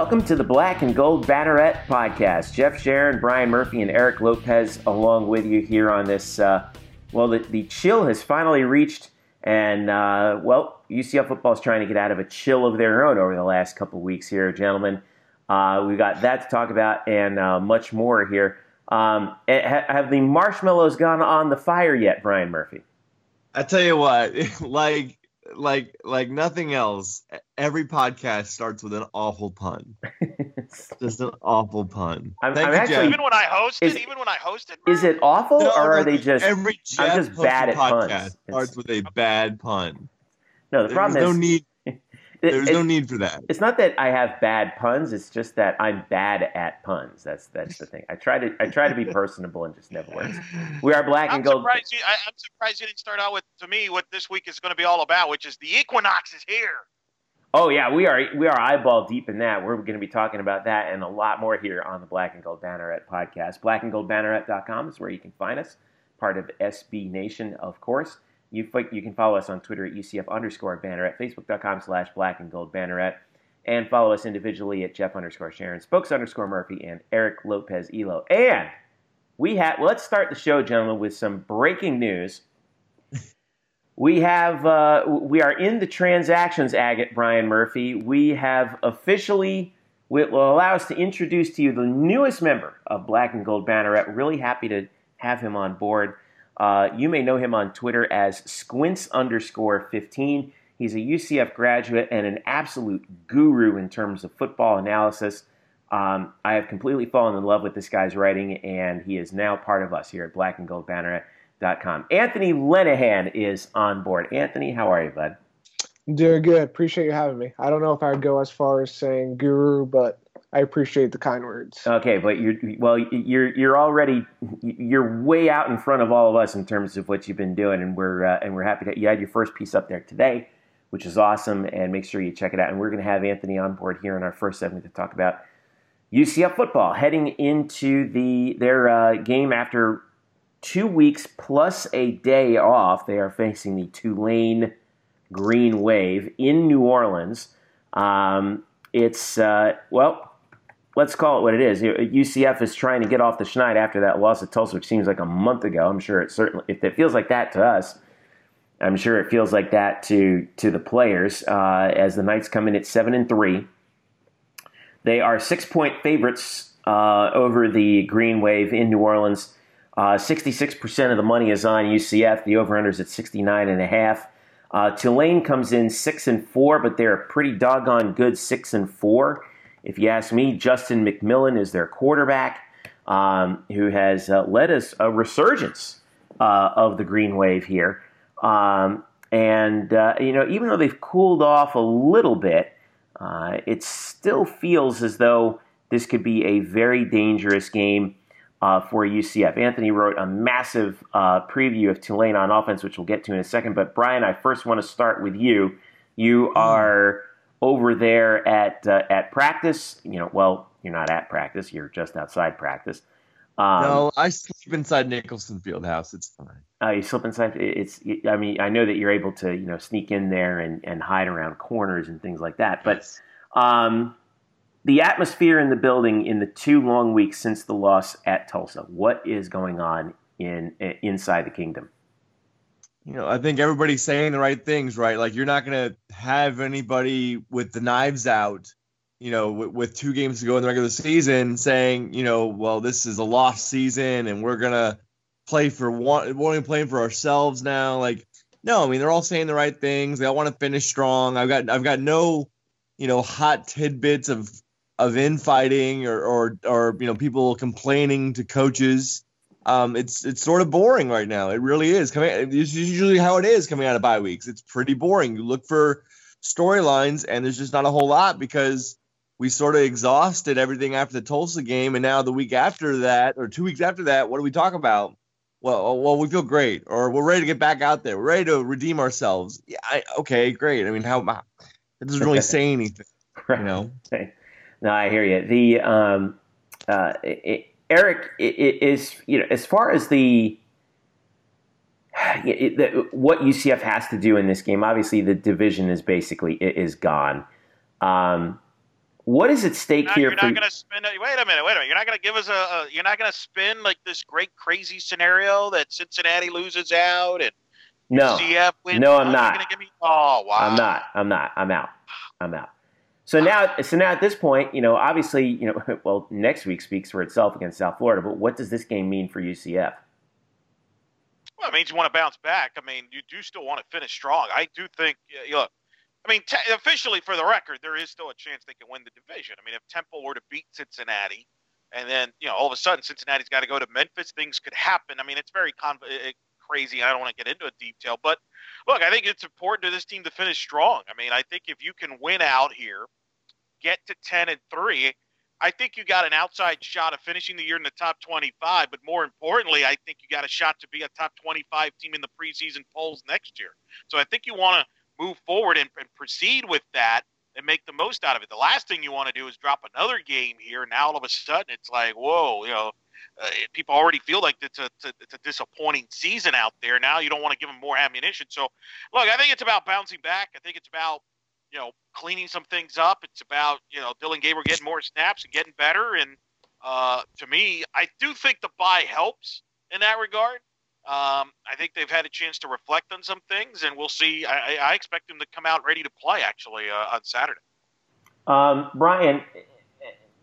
Welcome to the Black and Gold Banneret podcast. Jeff Sharon, Brian Murphy, and Eric Lopez along with you here on this. Uh, well, the, the, chill has finally reached, and uh, well, UCF football is trying to get out of a chill of their own over the last couple weeks here, gentlemen. Uh, we got that to talk about and uh, much more here. Um, eh, have the marshmallows gone on the fire yet, Brian Murphy? I tell you what, like like like nothing else. Every podcast starts with an awful pun. Just an awful pun. I'm, I'm actually, even when I hosted, is, even when I hosted, is it awful no, or are they just? Every Jeff I'm just bad at puns. Starts with a bad pun. No, the problem is no need. There's it, no need for that. It's not that I have bad puns. It's just that I'm bad at puns. That's that's the thing. I try to I try to be personable and just never works. We are black I'm and gold. Surprised you, I, am surprised you didn't start out with to me what this week is going to be all about, which is the equinox is here. Oh yeah, we are we are eyeball deep in that. We're going to be talking about that and a lot more here on the Black and Gold Banneret podcast. Blackandgoldbanneret.com is where you can find us. Part of SB Nation, of course. You, you can follow us on Twitter at UCF underscore banneret, facebook.com slash black and gold banneret, and follow us individually at Jeff underscore Sharon, Spokes underscore Murphy, and Eric Lopez Elo. And we have, well, let's start the show, gentlemen, with some breaking news. We have, uh, we are in the transactions agate, Brian Murphy. We have officially, will allow us to introduce to you the newest member of Black and Gold Banneret. Really happy to have him on board. Uh, you may know him on Twitter as squints underscore 15. He's a UCF graduate and an absolute guru in terms of football analysis. Um, I have completely fallen in love with this guy's writing, and he is now part of us here at blackandgoldbanneret.com. Anthony Lenahan is on board. Anthony, how are you, bud? Doing good. Appreciate you having me. I don't know if I'd go as far as saying guru, but I appreciate the kind words. Okay, but you're well, you're you're already you're way out in front of all of us in terms of what you've been doing, and we're uh, and we're happy that you had your first piece up there today, which is awesome. And make sure you check it out. And we're going to have Anthony on board here in our first segment to talk about UCF football heading into the their uh, game after two weeks plus a day off. They are facing the Tulane Green Wave in New Orleans. Um, it's uh, well let's call it what it is. UCF is trying to get off the schneid after that loss at Tulsa, which seems like a month ago. I'm sure it certainly, if it feels like that to us, I'm sure it feels like that to to the players. Uh, as the Knights come in at seven and three, they are six point favorites uh, over the Green Wave in New Orleans. Uh, 66% of the money is on UCF. The over-under is at 69 and a half. Uh, Tulane comes in six and four, but they're a pretty doggone good six and four. If you ask me, Justin McMillan is their quarterback, um, who has uh, led us a resurgence uh, of the green wave here. Um, and, uh, you know, even though they've cooled off a little bit, uh, it still feels as though this could be a very dangerous game uh, for UCF. Anthony wrote a massive uh, preview of Tulane on offense, which we'll get to in a second. But, Brian, I first want to start with you. You are over there at uh, at practice. You know, well, you're not at practice; you're just outside practice. Um, no, I sleep inside Nicholson Fieldhouse. It's fine. Oh, you sleep inside. It's. I mean, I know that you're able to, you know, sneak in there and, and hide around corners and things like that. But um, the atmosphere in the building in the two long weeks since the loss at Tulsa. What is going on in inside the kingdom? You know, I think everybody's saying the right things, right? Like you're not going to have anybody with the knives out, you know, with, with, two games to go in the regular season saying, you know, well, this is a lost season and we're going to play for one, we're only playing for ourselves now. Like, no, I mean, they're all saying the right things. They all want to finish strong. I've got, I've got no, you know, hot tidbits of, of infighting or, or, or, you know, people complaining to coaches um, it's it's sort of boring right now. It really is. Coming, it's usually how it is coming out of bye weeks. It's pretty boring. You look for storylines, and there's just not a whole lot because we sort of exhausted everything after the Tulsa game, and now the week after that, or two weeks after that, what do we talk about? Well, oh, well, we feel great, or we're ready to get back out there. We're ready to redeem ourselves. Yeah, I, okay, great. I mean, how it doesn't really say anything, you know. no, I hear you. The um, uh, it, Eric is you know as far as the, the, what UCF has to do in this game. Obviously, the division is basically is gone. Um, What is at stake here you're for not going to spin. Wait a minute. Wait a minute. You're not going to give us a, a. You're not going to spin like this great crazy scenario that Cincinnati loses out and no, CF wins. No, I'm not. Gonna give me, oh wow. I'm not. I'm not. I'm out. I'm out. So now, so now at this point, you know, obviously, you know, well, next week speaks for itself against South Florida. But what does this game mean for UCF? Well, it means you want to bounce back. I mean, you do still want to finish strong. I do think. Look, I mean, officially for the record, there is still a chance they can win the division. I mean, if Temple were to beat Cincinnati, and then you know all of a sudden Cincinnati's got to go to Memphis, things could happen. I mean, it's very con- eh, eh, crazy. I don't want to get into a detail, but look, I think it's important to this team to finish strong. I mean, I think if you can win out here, get to ten and three. I think you got an outside shot of finishing the year in the top 25, but more importantly, I think you got a shot to be a top 25 team in the preseason polls next year. So I think you want to move forward and, and, proceed with that and make the most out of it. The last thing you want to do is drop another game here. Now all of a sudden it's like, whoa, you know, uh, people already feel like it's a, it's a, it's a disappointing season out there. Now you don't want to give them more ammunition. So, look, I think it's about bouncing back. I think it's about you know, cleaning some things up. It's about, you know, Dillon Gabriel getting more snaps and getting better. And uh, to me, I do think the bye helps in that regard. Um, I think they've had a chance to reflect on some things, and we'll see. I, I expect them to come out ready to play actually uh, on Saturday. Um, Brian,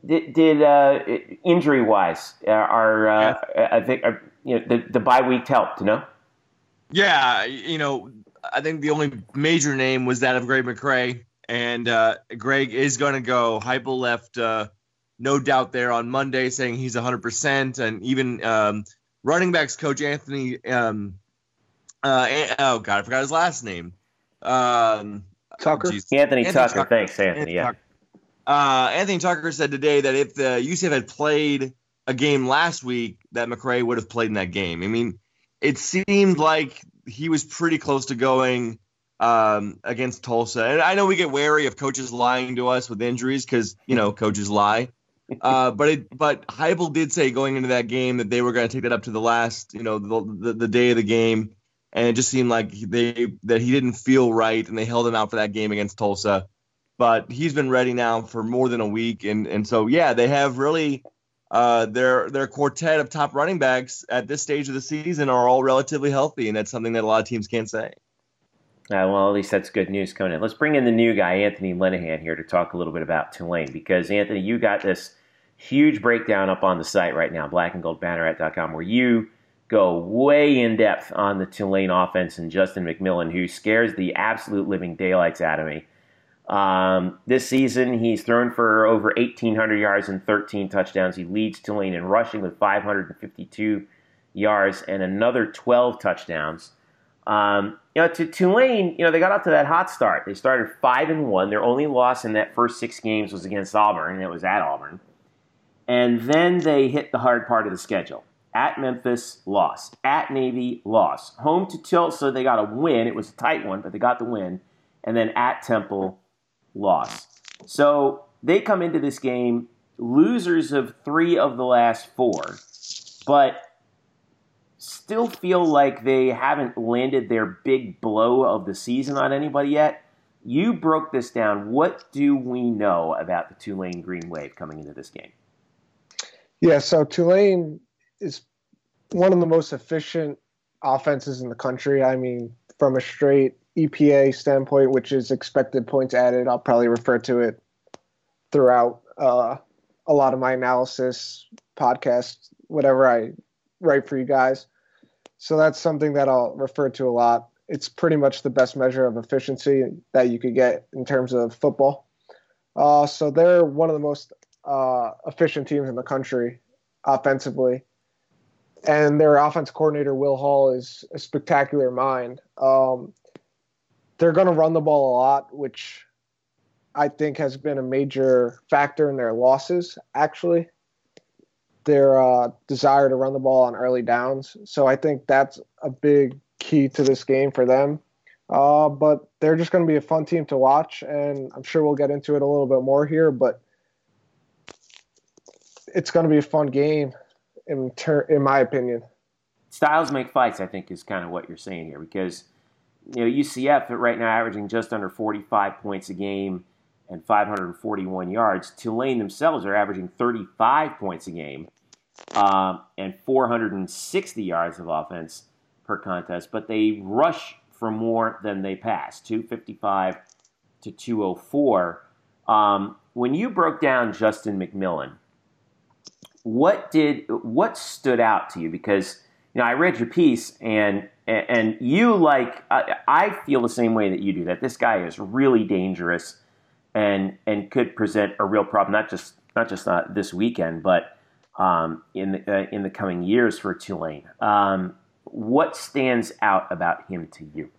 did, did uh, injury wise, are uh, yeah. I think are, you know the, the bye week helped? You know. Yeah, you know, I think the only major name was that of Greg McCrae, and uh, Greg is going to go. Heupel left uh, no doubt there on Monday, saying he's 100%, and even um, running backs coach Anthony. Um, uh, oh God, I forgot his last name. Um, Tucker. Geez. Anthony, Anthony Tucker. Tucker. Thanks, Anthony. Anthony yeah. Tucker. Uh, Anthony Tucker said today that if the UCF had played a game last week, that McCrae would have played in that game. I mean, it seemed like he was pretty close to going um, against Tulsa. And I know we get wary of coaches lying to us with injuries because you know coaches lie. Uh, but it, but Heupel did say going into that game that they were going to take that up to the last, you know, the, the, the day of the game, and it just seemed like they that he didn't feel right, and they held him out for that game against Tulsa. But he's been ready now for more than a week, and and so yeah, they have really uh, their their quartet of top running backs at this stage of the season are all relatively healthy, and that's something that a lot of teams can't say. Uh, well, at least that's good news coming in. Let's bring in the new guy, Anthony Lenihan, here to talk a little bit about Tulane because Anthony, you got this huge breakdown up on the site right now, blackandgoldbanneret.com, where you go way in depth on the Tulane offense and Justin McMillan, who scares the absolute living daylights out of me. Um, this season, he's thrown for over 1,800 yards and 13 touchdowns. He leads Tulane in rushing with 552 yards and another 12 touchdowns. Um, you know, to Tulane, you know, they got off to that hot start. They started five and one. Their only loss in that first six games was against Auburn, and it was at Auburn. And then they hit the hard part of the schedule. At Memphis, loss. At Navy, loss. Home to Tulsa, they got a win. It was a tight one, but they got the win. And then at Temple, loss. So they come into this game losers of three of the last four, but still feel like they haven't landed their big blow of the season on anybody yet. You broke this down. What do we know about the Tulane Green Wave coming into this game? Yeah, so Tulane is one of the most efficient offenses in the country. I mean, from a straight EPA standpoint, which is expected points added, I'll probably refer to it throughout uh, a lot of my analysis, podcasts, whatever I write for you guys. So that's something that I'll refer to a lot. It's pretty much the best measure of efficiency that you could get in terms of football. Uh, so they're one of the most uh, efficient teams in the country offensively. And their offense coordinator, Will Hall, is a spectacular mind. Um, they're going to run the ball a lot, which I think has been a major factor in their losses, actually. Their uh, desire to run the ball on early downs. So I think that's a big key to this game for them. Uh, but they're just going to be a fun team to watch, and I'm sure we'll get into it a little bit more here. But it's going to be a fun game, in ter- in my opinion. Styles make fights, I think, is kind of what you're saying here because – you know, UCF right now averaging just under 45 points a game. and 541 yards. Tulane themselves are averaging 35 points a game um, and 460 yards of offense per contest, but they rush for more than they pass 255 to 204. Um, when you broke down Justin McMillan, what did what stood out to you? Because you know I read your piece and and you like I, feel the same way that you do. That this guy is really dangerous and and could present a real problem, not just not just uh, this weekend, but um, in the, uh, in the coming years for Tulane. Um, what stands out about him to you?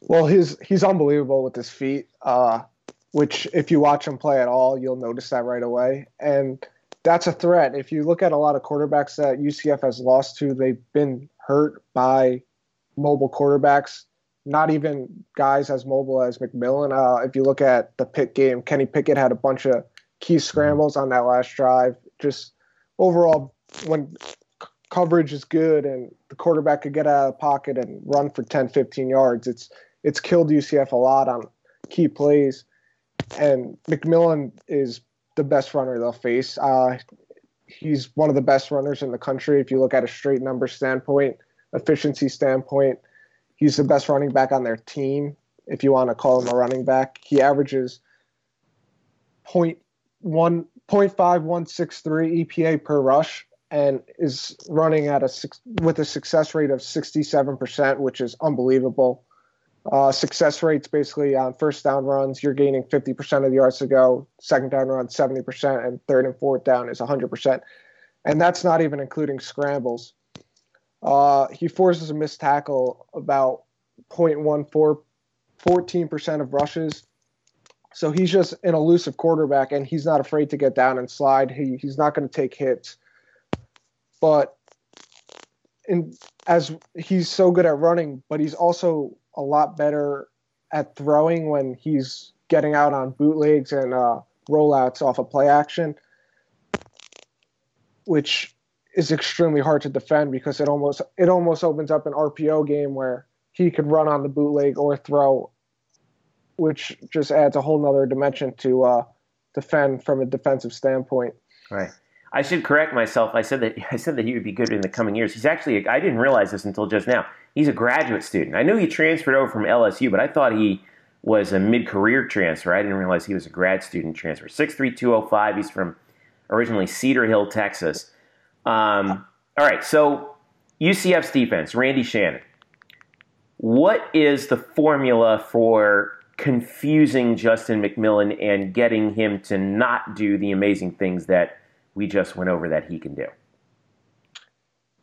Well, he's he's unbelievable with his feet. Uh, which, if you watch him play at all, you'll notice that right away. And that's a threat. If you look at a lot of quarterbacks that UCF has lost to, they've been hurt by mobile quarterbacks not even guys as mobile as McMillan. Uh, if you look at the Pitt game, Kenny Pickett had a bunch of key scrambles on that last drive. Just overall, when coverage is good and the quarterback could get out of the pocket and run for 10, 15 yards, it's it's killed UCF a lot on key plays. And McMillan is the best runner they'll face. Uh, he's one of the best runners in the country if you look at a straight number standpoint, efficiency standpoint – He's the best running back on their team, if you want to call him a running back. He averages 0.1, 0.5163 EPA per rush and is running at a with a success rate of 67%, which is unbelievable. Uh, success rates basically on first down runs, you're gaining 50% of the yards to go. Second down run, 70%, and third and fourth down is 100%. And that's not even including scrambles. Uh, he forces a missed tackle about 0.14, 14% of rushes. So he's just an elusive quarterback, and he's not afraid to get down and slide. He, he's not going to take hits. But in, as he's so good at running, but he's also a lot better at throwing when he's getting out on bootlegs and uh, rollouts off of play action, which is extremely hard to defend because it almost it almost opens up an RPO game where he could run on the bootleg or throw, which just adds a whole nother dimension to uh, defend from a defensive standpoint. Right. I should correct myself. I said that I said that he would be good in the coming years. He's actually I didn't realize this until just now. He's a graduate student. I knew he transferred over from LSU, but I thought he was a mid-career transfer. I didn't realize he was a grad student transfer. Six three two zero five. He's from originally Cedar Hill, Texas. Um, all right, so UCF's defense, Randy Shannon. What is the formula for confusing Justin McMillan and getting him to not do the amazing things that we just went over that he can do?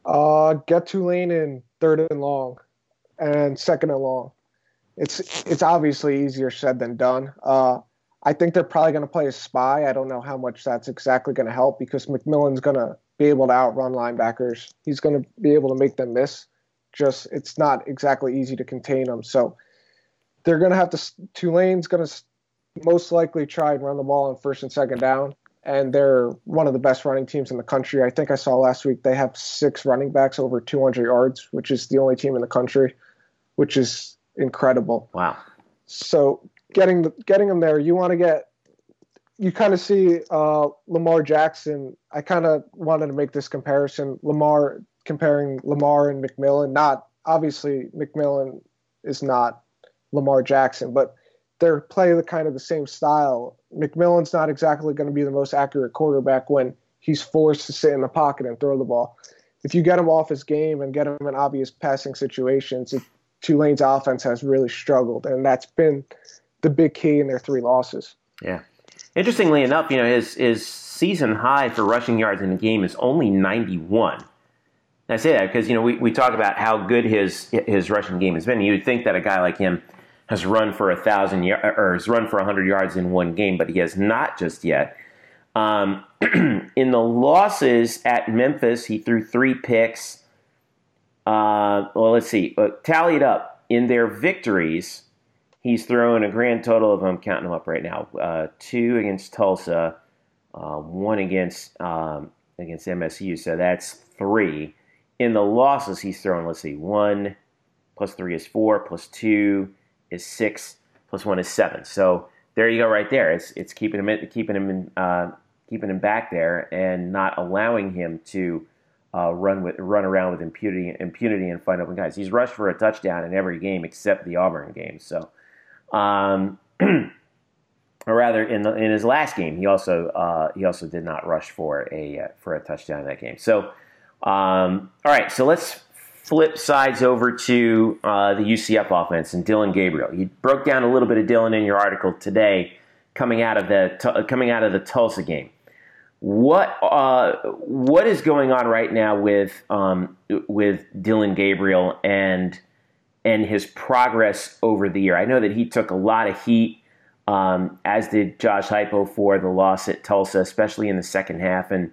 Uh, get Tulane in third and long, and second and long. It's it's obviously easier said than done. Uh, I think they're probably going to play a spy. I don't know how much that's exactly going to help because McMillan's going to be able to outrun linebackers. He's going to be able to make them miss. Just it's not exactly easy to contain them. So they're going to have to. Tulane's going to most likely try and run the ball on first and second down. And they're one of the best running teams in the country. I think I saw last week they have six running backs over 200 yards, which is the only team in the country, which is incredible. Wow. So getting the, getting them there, you want to get you kind of see uh, Lamar Jackson. I kind of wanted to make this comparison. Lamar comparing Lamar and McMillan. Not obviously McMillan is not Lamar Jackson, but they're playing the kind of the same style. McMillan's not exactly going to be the most accurate quarterback when he's forced to sit in the pocket and throw the ball. If you get him off his game and get him in obvious passing situations, it, Tulane's offense has really struggled, and that's been the big key in their three losses. Yeah. Interestingly enough, you know, his, his season high for rushing yards in a game is only 91. And I say that because, you know, we, we talk about how good his his rushing game has been. You'd think that a guy like him has run for a thousand or has run for 100 yards in one game, but he has not just yet. Um, in the losses at Memphis, he threw three picks. Uh, well, let's see. Uh, tallied up in their victories, he's thrown a grand total of I'm counting them up right now: uh, two against Tulsa, uh, one against um, against MSU. So that's three. In the losses, he's thrown. Let's see, one plus three is four, plus two is six, plus one is seven. So there you go, right there. It's it's keeping him keeping him in, uh, keeping him back there and not allowing him to uh, run with run around with impunity impunity and find open guys. He's rushed for a touchdown in every game except the Auburn game. So, um, or rather, in the, in his last game, he also uh, he also did not rush for a uh, for a touchdown in that game. So, um, all right, so let's flip sides over to uh, the UCF offense and Dillon Gabriel. You broke down a little bit of Dillon in your article today, coming out of the coming out of the Tulsa game. What uh, what is going on right now with um, with Dillon Gabriel and and his progress over the year? I know that he took a lot of heat, um, as did Josh Heupel for the loss at Tulsa, especially in the second half. And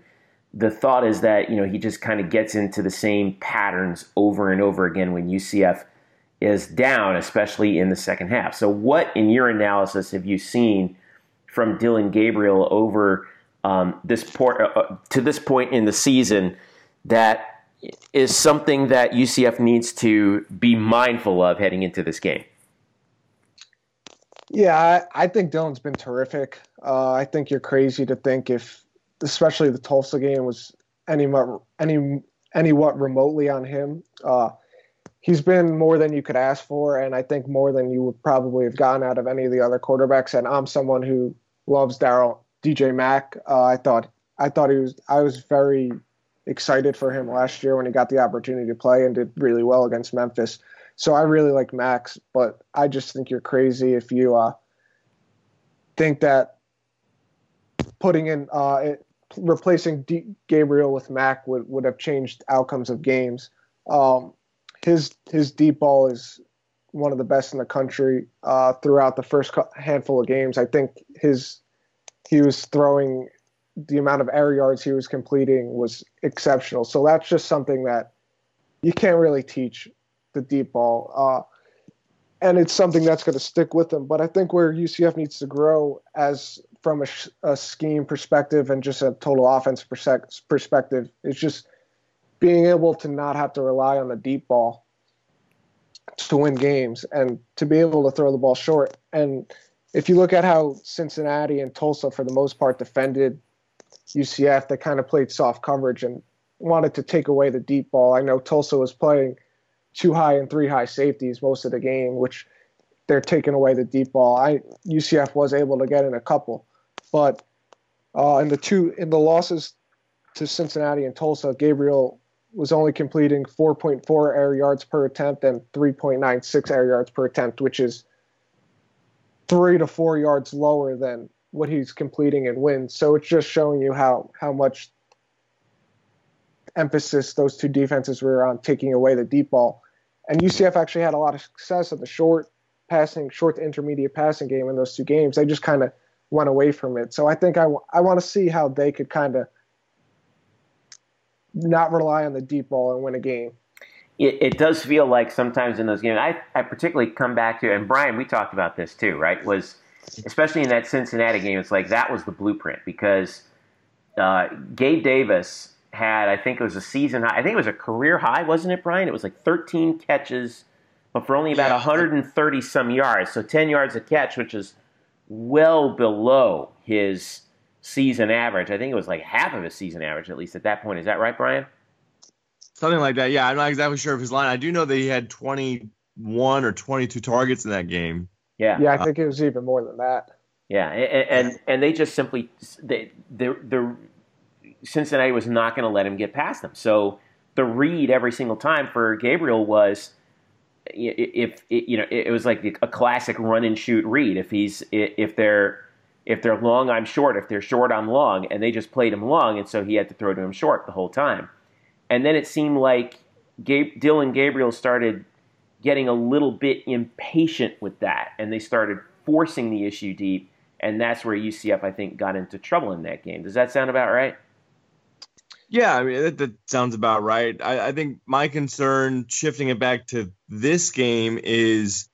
the thought is that you know he just kind of gets into the same patterns over and over again when UCF is down, especially in the second half. So, what in your analysis have you seen from Dillon Gabriel over? um, this port, uh, uh, to this point in the season that is something that UCF needs to be mindful of heading into this game? Yeah, I, I think Dillon's been terrific. Uh, I think you're crazy to think if, especially the Tulsa game, was any any any what remotely on him. Uh, he's been more than you could ask for, and I think more than you would probably have gotten out of any of the other quarterbacks. And I'm someone who loves Darriel DJ Mack. Uh, I thought I thought he was I was very excited for him last year when he got the opportunity to play and did really well against Memphis. So I really like Max, but I just think you're crazy if you uh, think that putting in uh, replacing D- Gabriel with Mack would, would have changed outcomes of games. Um, his his deep ball is one of the best in the country uh, throughout the first handful of games. I think his he was throwing the amount of air yards he was completing was exceptional. So that's just something that you can't really teach the deep ball. Uh, and it's something that's going to stick with them. But I think where UCF needs to grow as from a, a scheme perspective and just a total offense perspective is just being able to not have to rely on the deep ball to win games and to be able to throw the ball short. And if you look at how Cincinnati and Tulsa, for the most part, defended UCF, they kind of played soft coverage and wanted to take away the deep ball. I know Tulsa was playing two high and three high safeties most of the game, which they're taking away the deep ball. I UCF was able to get in a couple, but uh, in the two in the losses to Cincinnati and Tulsa, Gabriel was only completing 4.4 air yards per attempt and 3.96 air yards per attempt, which is three to four yards lower than what he's completing in wins. So it's just showing you how how much emphasis those two defenses were on taking away the deep ball. And UCF actually had a lot of success in the short passing, short to intermediate passing game in those two games. They just kind of went away from it. So I think I, I want to see how they could kind of not rely on the deep ball and win a game it, it, does feel like sometimes in those games, I, I particularly come back to, and Brian, we talked about this too, right? Was especially in that Cincinnati game, it's like that was the blueprint because uh, Gabe Davis had, I think it was a season high, I think it was a career high, wasn't it, Brian? It was like 13 catches, but for only about yeah. 130 some yards, so 10 yards a catch, which is well below his season average. I think it was like half of his season average, at least at that point. Is that right, Brian? Something like that. Yeah, I'm not exactly sure of his line. I do know that he had 21 or 22 targets in that game. Yeah. Yeah, I think it was even more than that. Yeah, and and, and they just simply they the the Cincinnati was not going to let him get past them. So the read every single time for Gabriel was if, you know it was like a classic run and shoot read. If he's if they're if they're long, I'm short. If they're short, I'm long. And they just played him long, and so he had to throw to him short the whole time. And then it seemed like Gabe, Dillon Gabriel started getting a little bit impatient with that, and they started forcing the issue deep, and that's where UCF I think got into trouble in that game. Does that sound about right? Yeah, I mean that, that sounds about right. I, I, think my concern, shifting it back to this game, is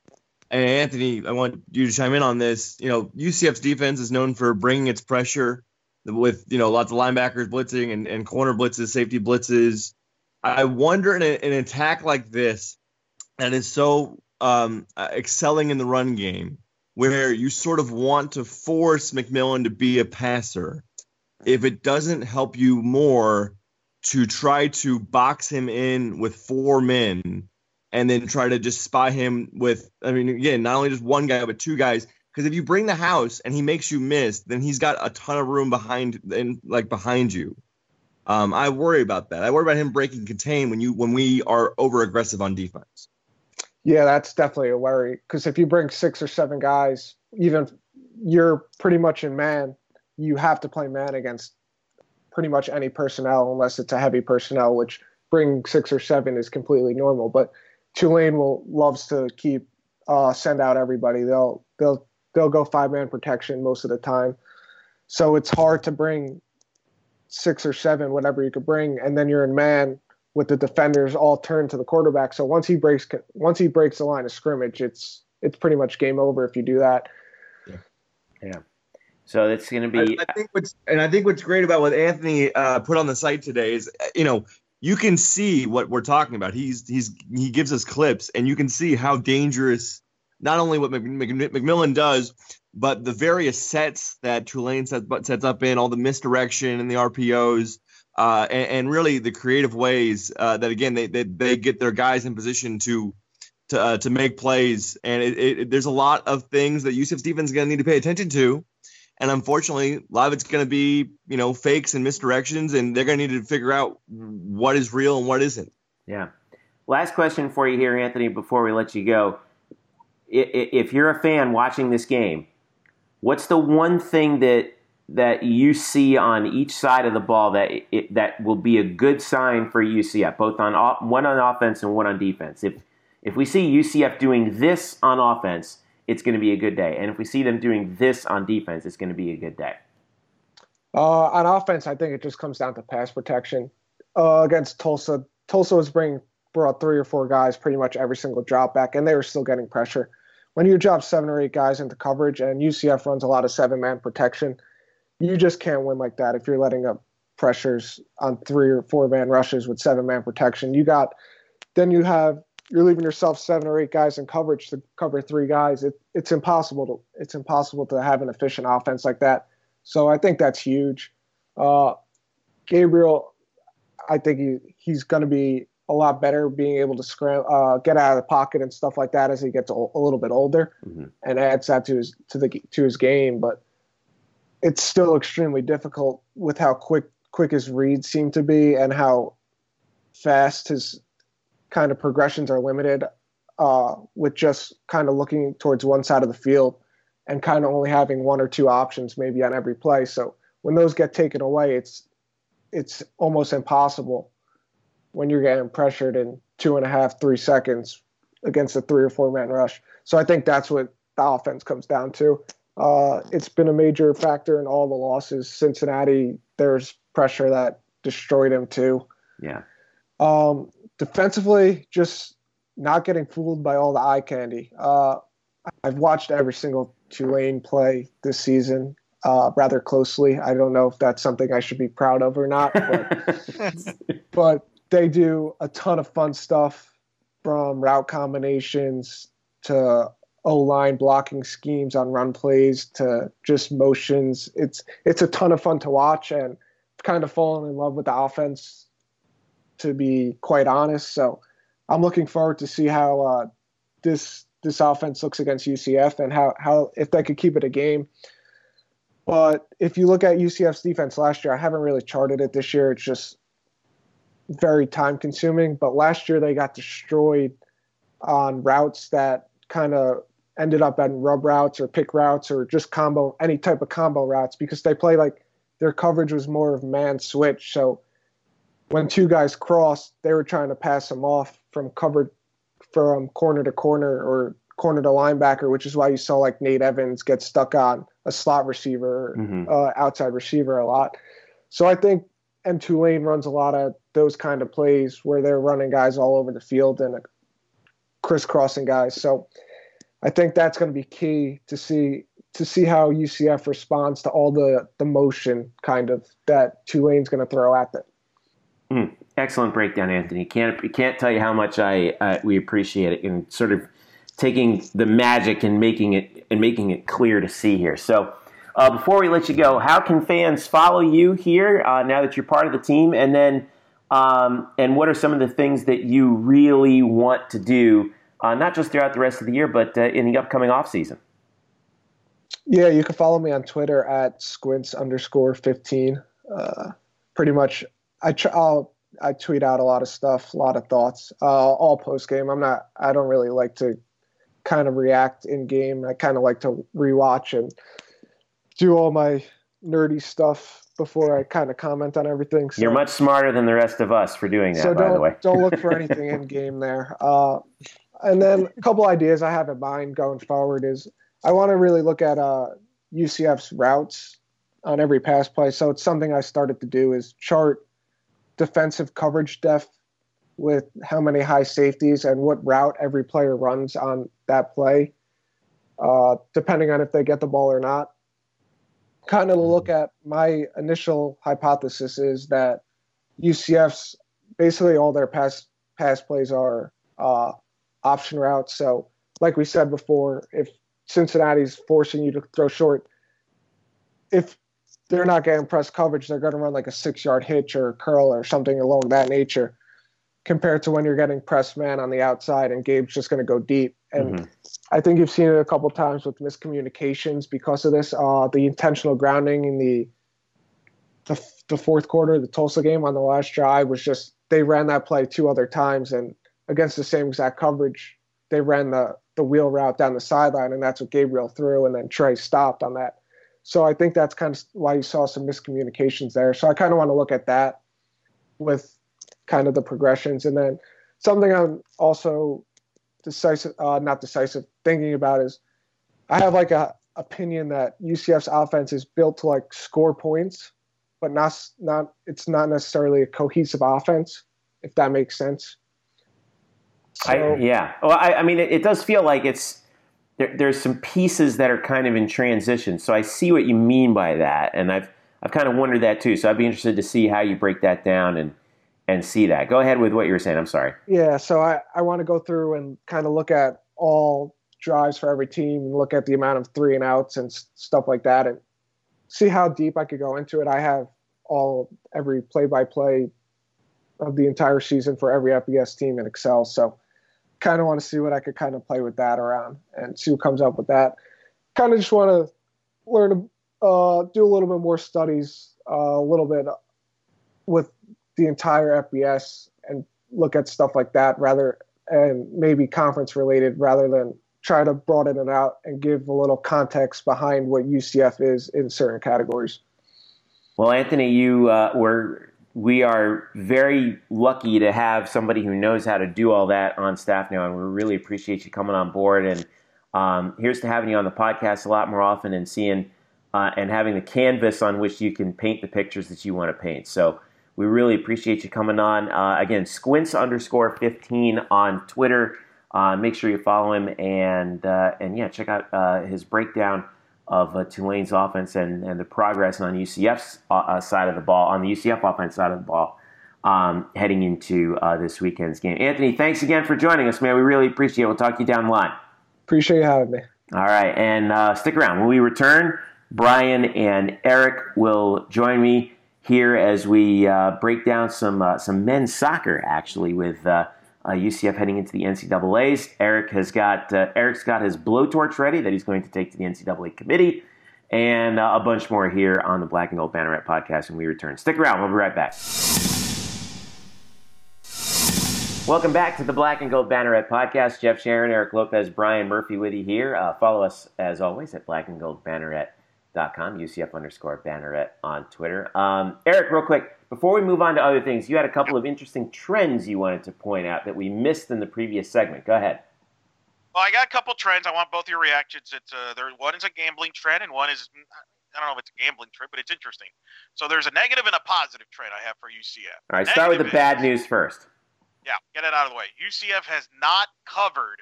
and Anthony. I want you to chime in on this. You know, UCF's defense is known for bringing its pressure with you know lots of linebackers blitzing and, and corner blitzes, safety blitzes. I wonder in a, an attack like this that is so um, excelling in the run game where you sort of want to force McMillan to be a passer if it doesn't help you more to try to box him in with four men and then try to just spy him with I mean again not only just one guy but two guys. Because if you bring the house and he makes you miss then he's got a ton of room behind and like behind you. Um, I worry about that. I worry about him breaking contain when you when we are over aggressive on defense. Yeah that's definitely a worry. Because if you bring six or seven guys even you're pretty much in man you have to play man against pretty much any personnel unless it's a heavy personnel, which bring six or seven is completely normal. But Tulane will loves to keep uh, send out everybody. They'll they'll they'll go five man protection most of the time. So it's hard to bring six or seven, whatever you could bring, and then you're in man with the defenders all turned to the quarterback. So once he breaks once he breaks the line of scrimmage, it's it's pretty much game over if you do that. Yeah. Yeah. So it's going to be. I, I, think what's and I think what's great about what Anthony uh, put on the site today is you know you can see what we're talking about. He's he's he gives us clips and you can see how dangerous not only what McMillan does, but the various sets that Tulane sets, sets up in all the misdirection and the RPOs. Uh, and, and, really the creative ways uh, that again they, they, they get their guys in position to to uh, to make plays and it, it, there's a lot of things that UCF Stevens is going to need to pay attention to and unfortunately, a lot of it's going to be, you know, fakes and misdirections, and they're going to need to figure out what is real and what isn't. Yeah. Last question for you here, Anthony, before we let you go. If you're a fan watching this game, what's the one thing that that you see on each side of the ball that it, that will be a good sign for UCF, both on one on offense and one on defense? If if we see UCF doing this on offense, it's going to be a good day. And if we see them doing this on defense, it's going to be a good day. Uh, on offense, I think it just comes down to pass protection. Uh, against Tulsa, Tulsa was bringing brought three or four guys pretty much every single drop back, and they were still getting pressure. When you drop seven or eight guys into coverage, and UCF runs a lot of seven man protection, you just can't win like that if you're letting up pressures on three or four man rushes with seven man protection. You got then you have you're leaving yourself seven or eight guys in coverage to cover three guys. It, it's impossible to it's impossible to have an efficient offense like that. So I think that's huge. Uh, Gabriel, I think he, he's going to be a lot better being able to scram, uh, get out of the pocket and stuff like that as he gets a, a little bit older, mm-hmm. and adds that to his to the to his game. But it's still extremely difficult with how quick quick his reads seem to be and how fast his kind of progressions are limited uh, with just kind of looking towards one side of the field and kind of only having one or two options maybe on every play. So when those get taken away, it's it's almost impossible when you're getting pressured in two and a half, three seconds against a three or four man rush. So I think that's what the offense comes down to. Uh, it's been a major factor in all the losses. Cincinnati, there's pressure that destroyed him too. Yeah. Um, defensively, just not getting fooled by all the eye candy. Uh, I've watched every single Tulane play this season uh, rather closely. I don't know if that's something I should be proud of or not, but, but they do a ton of fun stuff from route combinations to O line blocking schemes on run plays to just motions. It's it's a ton of fun to watch and kind of fallen in love with the offense to be quite honest. So I'm looking forward to see how uh, this this offense looks against UCF and how how if they could keep it a game. But if you look at UCF's defense last year, I haven't really charted it this year. It's just very time consuming. But last year they got destroyed on routes that kind of ended up at rub routes or pick routes or just combo any type of combo routes because they play like their coverage was more of man switch. So when two guys crossed, they were trying to pass him off from covered from corner to corner or corner to linebacker, which is why you saw like Nate Evans get stuck on a slot receiver, mm-hmm. uh, outside receiver a lot. So I think M Tulane runs a lot of those kind of plays where they're running guys all over the field and crisscrossing guys. So I think that's going to be key to see to see how UCF responds to all the the motion kind of that Tulane's going to throw at them. Mm, excellent breakdown, Anthony. Can't can't tell you how much I uh, we appreciate it and sort of taking the magic and making it and making it clear to see here. So. Uh, before we let you go, how can fans follow you here uh, now that you're part of the team? And then, um, and what are some of the things that you really want to do, uh, not just throughout the rest of the year, but uh, in the upcoming off season? Yeah, you can follow me on Twitter at squints underscore fifteen. Uh, pretty much, I tr- I'll, I tweet out a lot of stuff, a lot of thoughts, uh, all post game. I'm not. I don't really like to kind of react in game. I kind of like to rewatch and do all my nerdy stuff before I kind of comment on everything. So, You're much smarter than the rest of us for doing that. So by the way, don't look for anything in game there. Uh, and then a couple ideas I have in mind going forward is I want to really look at uh, UCF's routes on every pass play. So it's something I started to do is chart defensive coverage depth with how many high safeties and what route every player runs on that play, uh, depending on if they get the ball or not. Kind of look at my initial hypothesis is that UCF's basically all their pass pass plays are uh, option routes. So, like we said before, if Cincinnati's forcing you to throw short. If they're not getting press coverage, they're going to run like a six yard hitch or curl or something along that nature, compared to when you're getting press man on the outside and Gabe's just going to go deep. And mm-hmm. I think you've seen it a couple times with miscommunications because of this. Uh, the intentional grounding in the, the the fourth quarter, the Tulsa game on the last drive was just they ran that play two other times and against the same exact coverage, they ran the the wheel route down the sideline, and that's what Gabriel threw, and then Trey stopped on that. So I think that's kind of why you saw some miscommunications there. So I kind of want to look at that with kind of the progressions, and then something I'm also decisive, uh, not decisive, thinking about is I have like a opinion that UCF's offense is built to like score points, but not not it's not necessarily a cohesive offense, if that makes sense. So, I, yeah. Well, I, I mean, it, it, does feel like it's there, there's some pieces that are kind of in transition. So I see what you mean by that, and I've I've kind of wondered that too. So I'd be interested to see how you break that down and and see that. Go ahead with what you were saying. I'm sorry. Yeah. So I I want to go through and kind of look at all drives for every team and look at the amount of three and outs and stuff like that and see how deep I could go into it. I have all every play by play of the entire season for every FBS team in Excel. So kind of want to see what I could kind of play with that around and see what comes up with that. Kind of just want to learn, uh, do a little bit more studies, uh, a little bit with the entire FBS and look at stuff like that rather and maybe conference related rather than try to broaden it out and give a little context behind what UCF is in certain categories. Well, Anthony, you uh, were we are very lucky to have somebody who knows how to do all that on staff now, and we really appreciate you coming on board. And um, here's to having you on the podcast a lot more often and seeing uh, and having the canvas on which you can paint the pictures that you want to paint. So we really appreciate you coming on. Uh, again, squints underscore 15 on Twitter. Uh, make sure you follow him and uh, and yeah, check out uh, his breakdown of uh, Tulane's offense and, and the progress on UCF's uh, uh, side of the ball, on the UCF offense side of the ball, um, heading into uh, this weekend's game. Anthony, thanks again for joining us, man. We really appreciate it. We'll talk to you down the line. Appreciate you having me. All right, and uh, stick around. When we return, Brian and Eric will join me here as we uh, break down some some men's soccer, actually, with uh, UCF heading into the NCAA's. Eric has got uh, Eric's got his blowtorch ready that he's going to take to the NCAA committee, and uh, a bunch more here on the Black and Gold Banneret podcast when we return. Stick around; we'll be right back. Welcome back to the Black and Gold Banneret podcast. Jeff Sharon, Eric Lopez, Brian Murphy with you here. Uh, follow us as always at Black and Gold Banneret UCF underscore banneret on Twitter. Um, Eric, real quick, before we move on to other things, you had a couple of interesting trends you wanted to point out that we missed in the previous segment. Go ahead. Well, I got a couple trends. I want both your reactions. It's uh, there. One is a gambling trend, and one is I don't know if it's a gambling trend, but it's interesting. So there's a negative and a positive trend I have for UCF. All right, start with the bad news first. Yeah, get it out of the way. UCF has not covered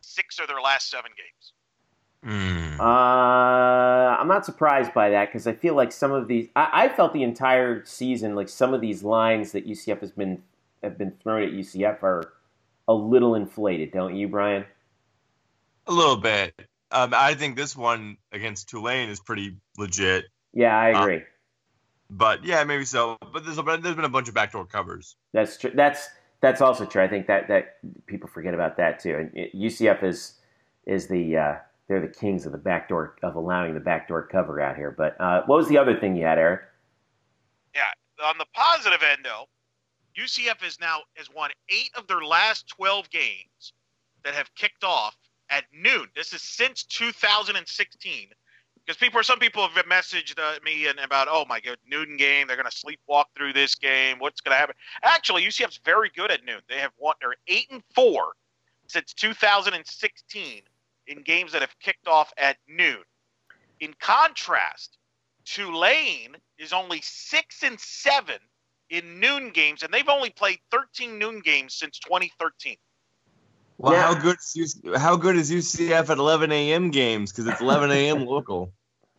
six of their last seven games. Mm. Uh, I'm not surprised by that because I feel like some of these. I, I, felt the entire season like some of these lines that UCF has been have been thrown at UCF are a little inflated, don't you, Brian? A little bit. Um, I think this one against Tulane is pretty legit. Yeah, I Uh, agree. But yeah, maybe so. But there's, a, there's been a bunch of backdoor covers. That's true. That's that's also true. I think that that people forget about that too. And UCF is is the uh, they're the kings of the backdoor of allowing the backdoor cover out here. But uh, what was the other thing you had, Eric? Yeah, on the positive end, though, UCF is now has won eight of their last twelve games that have kicked off at noon. This is since 2016. Because people, some people have messaged uh, me and about, oh my god, noon game. They're going to sleepwalk through this game. What's going to happen? Actually, UCF's very good at noon. They have won. They're eight and four since 2016 in games that have kicked off at noon. In contrast, Tulane is only six and seven in noon games, and they've only played 13 noon games since 2013. Well, Yeah. how good is UC, how good is UCF at 11 a.m. games because it's 11 a.m. local.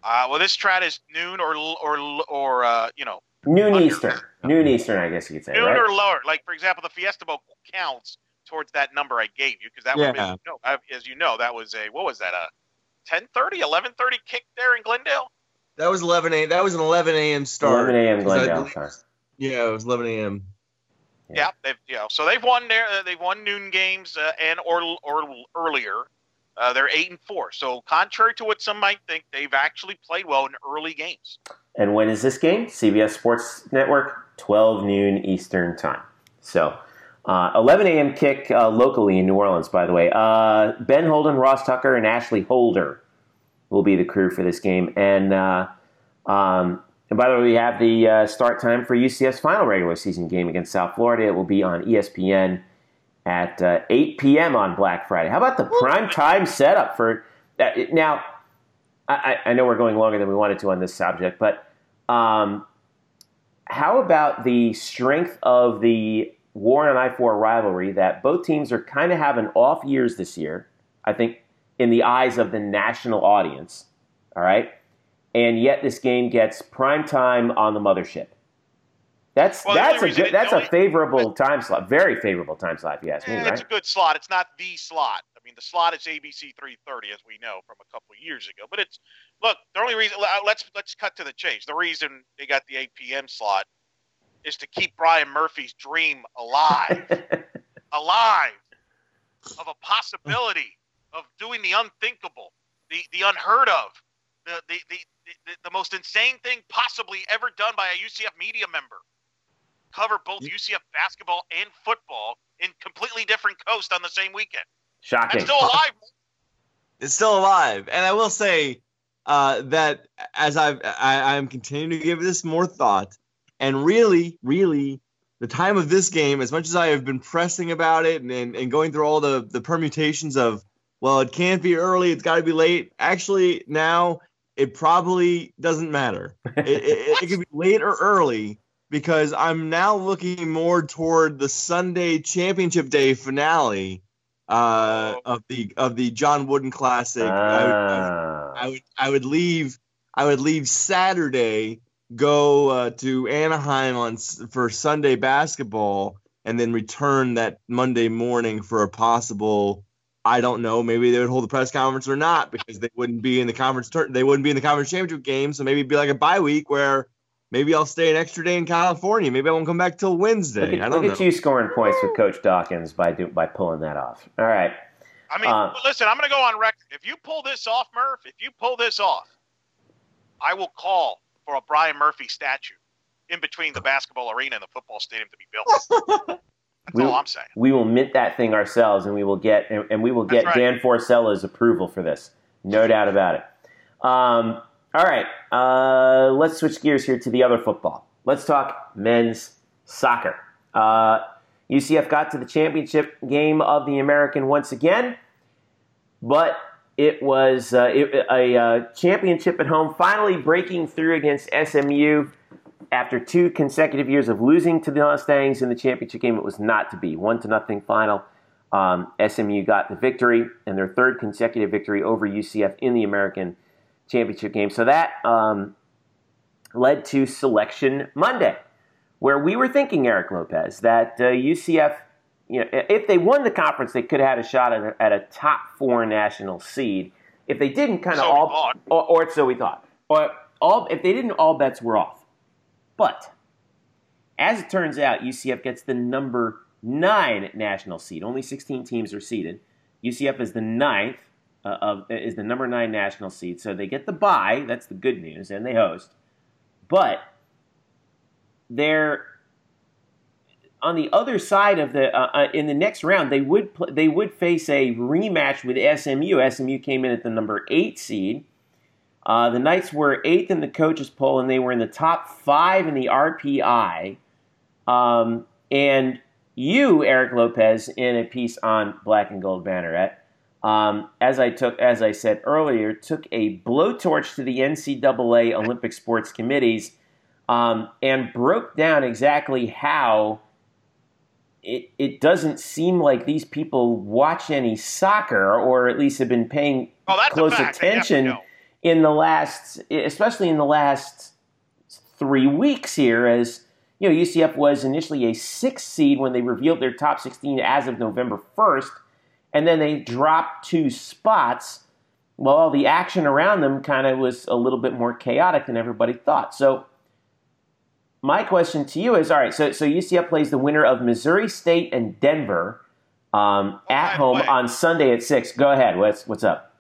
Uh, well, this strat is noon or or or uh, you know Noon Under- Eastern. Noon Eastern, I guess you could say, noon right? or lower. Like for example, the Fiesta Bowl counts towards that number I gave you because that would Yeah. be no, I- as you know, that was a what was that a 10:30, 11:30 kick there in Glendale. That was 11 a. That was an 11 a.m. start. 11 a.m. 'Cause I Glendale believe- time. Yeah, it was 11 a.m. Yeah. Yeah, they've you know so they've won their uh, they've won noon games uh, and or or earlier. Uh, they're eight and four. So contrary to what some might think, they've actually played well in early games. And when is this game? CBS Sports Network, 12 noon Eastern time. So, uh, 11 a.m. kick uh, locally in New Orleans, by the way. Uh, ben Holden, Ross Tucker, and Ashley Holder will be the crew for this game. And, uh, um, and by the way, we have the uh, start time for UCF's final regular season game against South Florida. It will be on ESPN at uh, 8 p.m. on Black Friday. How about the prime time setup for uh, now? I, I I know we're going longer than we wanted to on this subject, but um, how about the strength of the Warren and I four rivalry that both teams are kind of having off years this year? I think in the eyes of the national audience. All right, and yet this game gets prime time on the mothership. That's Well, that's a good, that's the a only- favorable time slot, very favorable time slot if you ask me, right? It's a good slot. It's not the slot. I mean, the slot is ABC 330, as we know from a couple years ago. But it's look. The only reason uh, let's let's cut to the chase. The reason they got the 8 p.m. slot is to keep Brian Murphy's dream alive, alive, of a possibility of doing the unthinkable, the the unheard of, the the the, the, the most insane thing possibly ever done by a UCF media member. Cover both UCF basketball and football in completely different coast on the same weekend. Shocking. I'm still alive. It's still alive, and I will say uh, that as I've, I, I'm continuing to give this more thought, and really, really, the time of this game, as much as I have been pressing about it and, and, and going through all the the permutations of, well, it can't be early, it's got to be late. Actually, now it probably doesn't matter. It, it, it could be late or early because I'm now looking more toward the Sunday Championship Day finale uh, of the of the John Wooden Classic. I, would, Ah. I would I would leave I would leave Saturday, go uh, to Anaheim on for Sunday basketball, and then return that Monday morning for a possible. I don't know. Maybe they would hold the press conference or not because they wouldn't be in the conference. Tur- they wouldn't be in the conference championship game. So maybe it'd be like a bye week where maybe I'll stay an extra day in California. Maybe I won't come back till Wednesday. Look at, I don't look know. at you scoring points with Coach Dawkins by do, by pulling that off. All right. I mean, Uh, listen, I'm going to go on record. If you pull this off, Murph, if you pull this off, I will call for a Brian Murphy statue in between the basketball arena and the football stadium to be built. That's We- all I'm saying. We will mint that thing ourselves, and we will get and, and we will get right. Dan Forcella's approval for this. No doubt about it. Um, all right. Uh, let's switch gears here to the other football. Let's talk men's soccer. Uh, UCF got to the championship game of the American once again, but it was uh, it, a uh, championship at home, finally breaking through against SMU after two consecutive years of losing to the Mustangs in the championship game. It was not to be one to nothing final. Um, SMU got the victory and their third consecutive victory over UCF in the American championship game. So that um, led to Selection Monday, where we were thinking, Eric Lopez, that uh, UCF, you know, if they won the conference, they could have had a shot at a, at a top four national seed. if they didn't, kind of So all, or, or so we thought, or all if they didn't, all bets were off. But as it turns out, UCF gets the number nine national seed. Only 16 teams are seeded. UCF is the ninth uh, of is the number nine national seed, so they get the bye. That's the good news, and they host. But they're on the other side of the uh, uh, in the next round. They would pl- they would face a rematch with SMU. SMU came in at the number eight seed. Uh, the Knights were eighth in the coaches poll, and they were in the top five in the RPI. Um, and you, Eric Lopez, in a piece on Black and Gold Banneret, um, as I took, as I said earlier, took a blowtorch to the NCAA Olympic Sports Committees um, and broke down exactly how it, it doesn't seem like these people watch any soccer, or at least have been paying Oh, close attention in the last, especially in the last three weeks here, as you know, UCF was initially a six seed when they revealed their top 16 as of November 1st, and then they dropped two spots. Well, the action around them kind of was a little bit more chaotic than everybody thought. So, my question to you is: All right, so so UCF plays the winner of Missouri State and Denver um, at home on Sunday at six. Go ahead. What's what's up?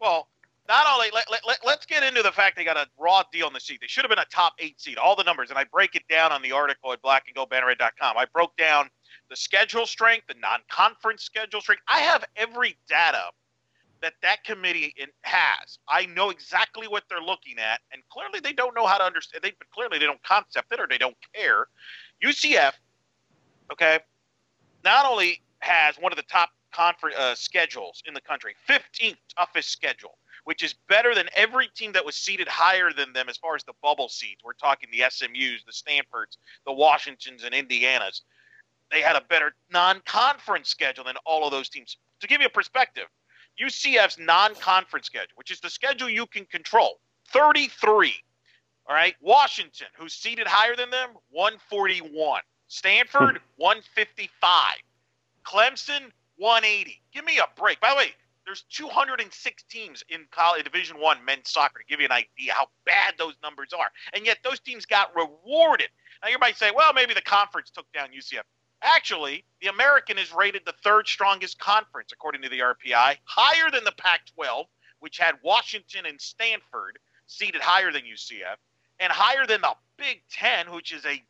Well, not only let, let, let, let's get into the fact they got a raw deal in the seat. They should have been a top eight seed. All the numbers, and I break it down on the article at blackandgoldbanneret.com. I broke down the schedule strength, the non-conference schedule strength. I have every data that that committee has. I know exactly what they're looking at, and clearly they don't know how to understand. They but clearly they don't concept it or they don't care. UCF, okay, not only has one of the top conference uh, schedules in the country, 15th toughest schedule, which is better than every team that was seated higher than them as far as the bubble seeds. We're talking the SMU's, the Stanfords, the Washingtons, and Indianas. They had a better non-conference schedule than all of those teams. To give you a perspective, UCF's non-conference schedule, which is the schedule you can control, 33. All right, Washington, who's seated higher than them, 141. Stanford, hmm. 155. Clemson, 180. Give me a break. By the way, there's 206 teams in college Division One men's soccer to give you an idea how bad those numbers are. And yet those teams got rewarded. Now you might say, well, maybe the conference took down UCF. Actually, the American is rated the third strongest conference according to the RPI, higher than the Pac-12, which had Washington and Stanford seated higher than UCF, and higher than the Big Ten, which is a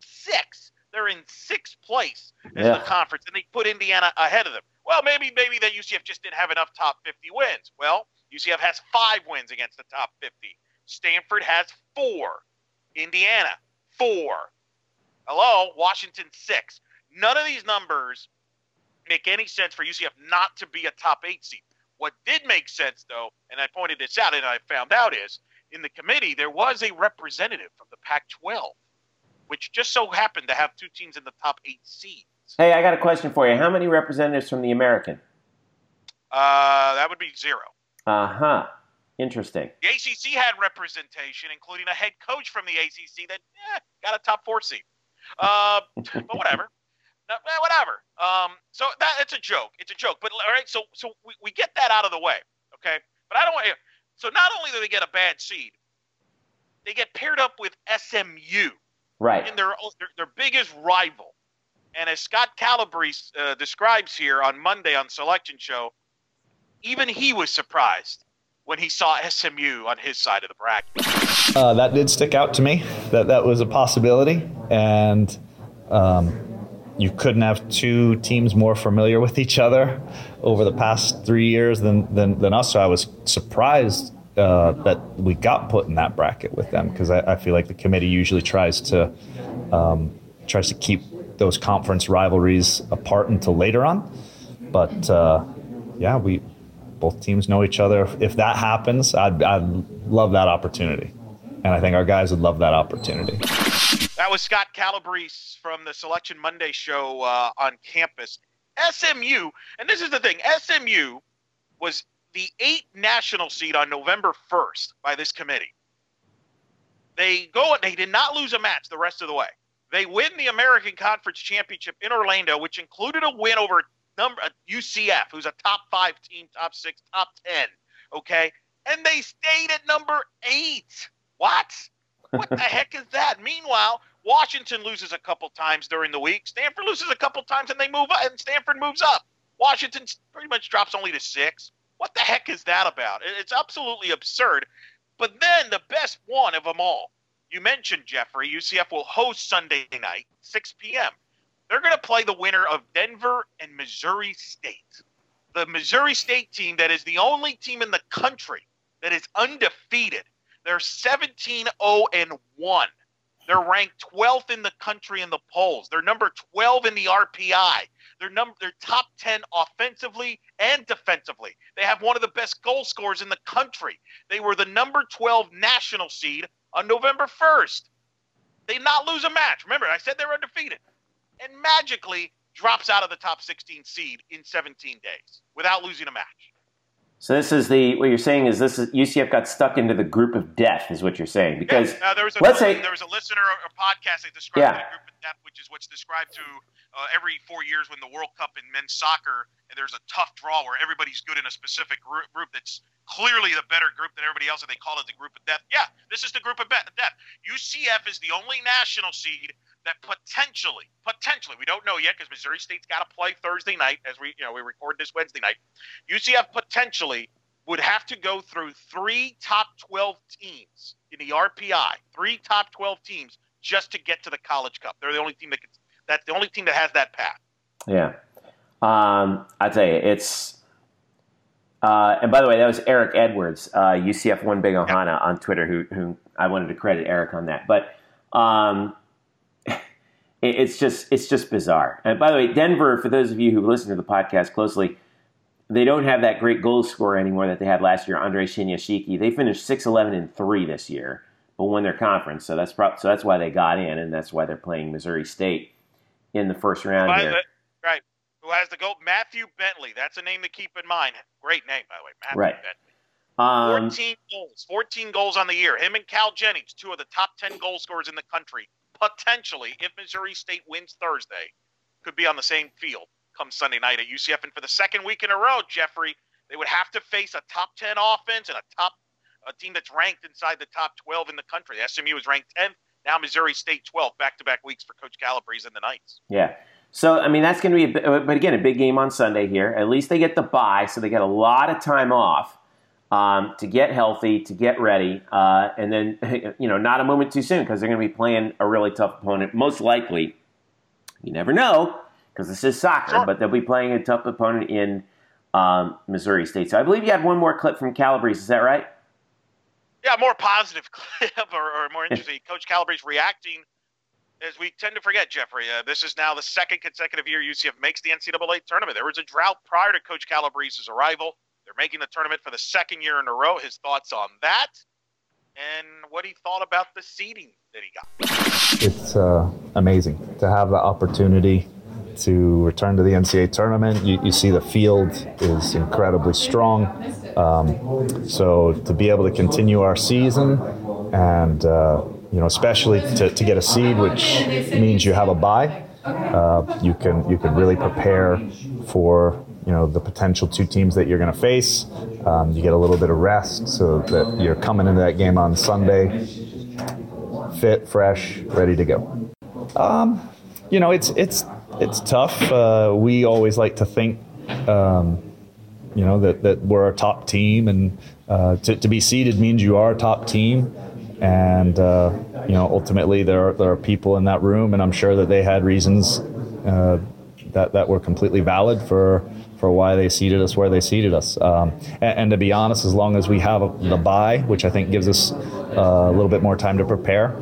six. They're in sixth place as Yeah. the conference, and they put Indiana ahead of them. Well, maybe maybe that UCF just didn't have enough top 50 wins. Well, UCF has five wins against the top 50. Stanford has four. Indiana four. Hello, Washington six. None of these numbers make any sense for UCF not to be a top eight seed. What did make sense, though, and I pointed this out and I found out is in the committee there was a representative from the Pac-12, which just so happened to have two teams in the top eight seeds. Hey, I got a question for you. How many representatives from the American? Uh, that would be zero. Uh huh. Interesting. The ACC had representation, including a head coach from the ACC that eh, got a top four seed. Uh, but whatever. No, whatever. Um, so that it's a joke. It's a joke. But all right, so so we, we get that out of the way, okay? But I don't want. So not only do they get a bad seed, they get paired up with SMU Right. in their their, their biggest rival. And as Scott Calabrese uh, describes here on Monday on Selection Show, even he was surprised when he saw SMU on his side of the bracket. Uh, that did stick out to me. That that was a possibility, and um, you couldn't have two teams more familiar with each other over the past three years than than, than us. So I was surprised uh, that we got put in that bracket with them because I, I feel like the committee usually tries to um, tries to keep those conference rivalries apart until later on. But uh, yeah, we both teams know each other. If, that happens, I'd, I'd love that opportunity. And I think our guys would love that opportunity. That was Scott Calabrese from the Selection Monday show uh, on campus. SMU, and this is the thing SMU was the eight national seed on November 1st by this committee. They go, they did not lose a match the rest of the way. They win the American Conference Championship in Orlando, which included a win over number uh, UCF, who's a top five team, top six, top ten. Okay, and they stayed at number eight. What? What the heck is that? Meanwhile, Washington loses a couple times during the week. Stanford loses a couple times, and they move up, and Stanford moves up. Washington pretty much drops only to six. What the heck is that about? It's absolutely absurd. But then the best one of them all. You mentioned Jeffrey. UCF will host Sunday night, 6 p.m. They're going to play the winner of Denver and Missouri State. The Missouri State team that is the only team in the country that is undefeated. They're 17 0 and 1. They're ranked 12th in the country in the polls. They're number 12 in the RPI. They're number they're top 10 offensively and defensively. They have one of the best goal scorers in the country. They were the number 12 national seed on November 1st. They did not lose a match. Remember, I said they were undefeated. And magically drops out of the top 16 seed in 17 days without losing a match. So this is the what you're saying is this is UCF got stuck into the group of death is what you're saying because uh, there was a, let's say there was a listener or a podcast that described yeah. the group of death, which is what's described to uh, every four years when the World Cup in men's soccer and there's a tough draw where everybody's good in a specific group, group that's clearly the better group than everybody else, and they call it the group of death. Yeah, this is the group of death. UCF is the only national seed that potentially, potentially, we don't know yet because Missouri State's got to play Thursday night as we, you know, we record this Wednesday night. UCF potentially would have to go through three top 12 teams in the RPI, three top 12 teams just to get to the College Cup. They're the only team that can, that's the only team that has that path. Yeah. Um, I tell you, it's, uh, and by the way, that was Eric Edwards, uh, UCF One Big Ohana on Twitter, who, who I wanted to credit Eric on that. But um, it's just it's just bizarre. And by the way, Denver, for those of you who listen to the podcast closely, they don't have that great goal scorer anymore that they had last year, Andre Shinyashiki. They finished 6 11 and 3 this year, but won their conference. So that's pro- so that's why they got in, and that's why they're playing Missouri State in the first round by here. Right. Who has the goal? Matthew Bentley. That's a name to keep in mind. Great name, by the way. Matthew right. Bentley. Um, 14 goals. 14 goals on the year. Him and Cal Jennings, two of the top 10 goal scorers in the country potentially, if Missouri State wins Thursday, could be on the same field come Sunday night at UCF. And for the second week in a row, Jeffrey, they would have to face a top 10 offense and a top a team that's ranked inside the top 12 in the country. SMU is ranked 10th. Now Missouri State 12th, back-to-back weeks for Coach Calabrese and the Knights. Yeah. So I mean that's going to be, a, but again, a big game on Sunday here. At least they get the bye, so they get a lot of time off um, to get healthy, to get ready, uh, and then you know not a moment too soon because they're going to be playing a really tough opponent. Most likely, you never know because this is soccer, sure. but they'll be playing a tough opponent in um, Missouri State. So I believe you had one more clip from Calabrese. Is that right? Yeah, more positive clip or, or more interesting. Coach Calabrese reacting. As we tend to forget, Jeffrey, uh, this is now the second consecutive year UCF makes the NCAA tournament. There was a drought prior to Coach Calabrese's arrival. They're making the tournament for the second year in a row. His thoughts on that and what he thought about the seeding that he got. It's uh, amazing to have the opportunity to return to the NCAA tournament. You, you see the field is incredibly strong. Um, so to be able to continue our season and, uh, you know, especially to, to get a seed, which means you have a bye, uh, you can you can really prepare for you know the potential two teams that you're going to face. Um, you get a little bit of rest so that you're coming into that game on Sunday fit, fresh, ready to go. Um, you know, it's it's it's tough. Uh, we always like to think, um, you know, that, that we're a top team, and uh, to, to be seeded means you are a top team. And uh, you know, ultimately, there are, there are people in that room, and I'm sure that they had reasons uh, that that were completely valid for for why they seated us where they seated us. Um, and, and, to be honest, as long as we have the bye, which I think gives us uh, a little bit more time to prepare,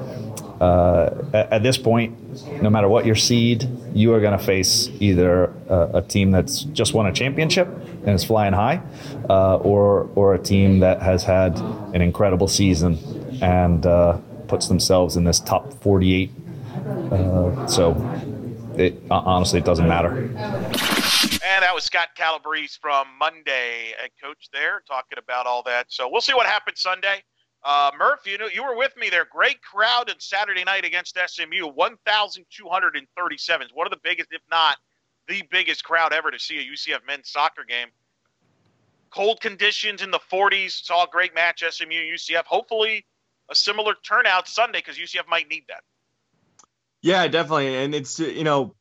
uh, at, at, this point, no matter what your seed, you are going to face either a, a, team that's just won a championship and is flying high, uh, or or a team that has had an incredible season and uh, puts themselves in this top 48. Uh, so, it honestly, it doesn't matter. And that was Scott Calabrese from Monday, head coach there, talking about all that. So we'll see what happens Sunday. Uh, Murph, you know, you were with me there. Great crowd on Saturday night against SMU. 1,237. One of the biggest, if not the biggest crowd ever to see a UCF men's soccer game. Cold conditions in the 40s. Saw a great match, SMU UCF. Hopefully, a similar turnout Sunday because UCF might need that. Yeah, definitely. And it's you know,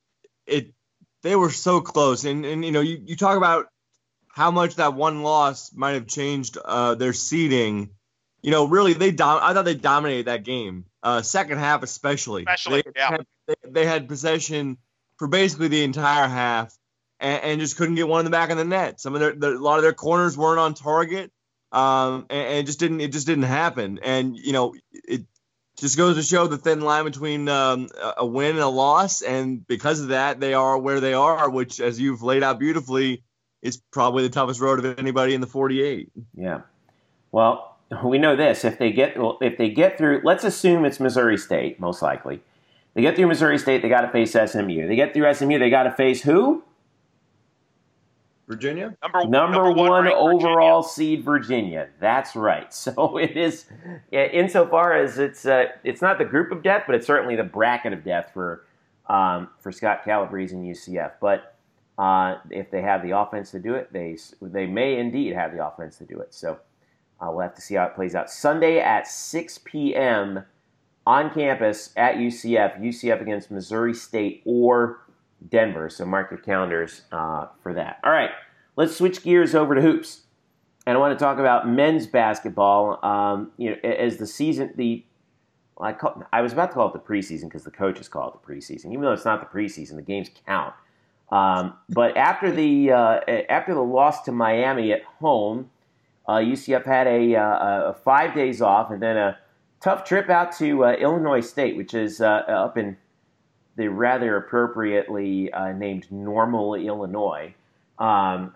it they were so close. And and you know, you, you talk about how much that one loss might have changed uh, their seeding. You know, really, they dom- I thought they dominated that game. Uh, second half, especially. Especially, they yeah. Had, they, they, had possession for basically the entire half, and, and, just couldn't get one in the back of the net. Some of their, their a lot of their corners weren't on target, um, and, and, it just didn't it just didn't happen. And you know, it just goes to show the thin line between um, a win and a loss, and because of that, they are where they are, which, as you've laid out beautifully, is probably the toughest road of anybody in the 48. Yeah. Well, we know this: if they get well, if they get through, let's assume it's Missouri State, most likely. They get through Missouri State, they got to face SMU. They get through SMU, they got to face who? Virginia. Number, number, number one, overall Virginia. seed Virginia. That's right. So it is, insofar as it's uh, it's not the group of death, but it's certainly the bracket of death for um, for Scott Calabrese and UCF. But uh, if they have the offense to do it, they they may indeed have the offense to do it. So. Uh, we'll have to see how it plays out. Sunday at 6 p.m. on campus at UCF, UCF against Missouri State or Denver. So mark your calendars uh, for that. All right, let's switch gears over to hoops. And I want to talk about men's basketball. Um, you know, as the season, the well, I, call, I was about to call it the preseason because the coaches call it the preseason, even though it's not the preseason. The games count. Um, but after the uh, after the loss to Miami at home, uh, UCF had a, uh, a, five days off and then a tough trip out to uh, Illinois State, which is uh, up in the rather appropriately uh, named Normal, Illinois. Um,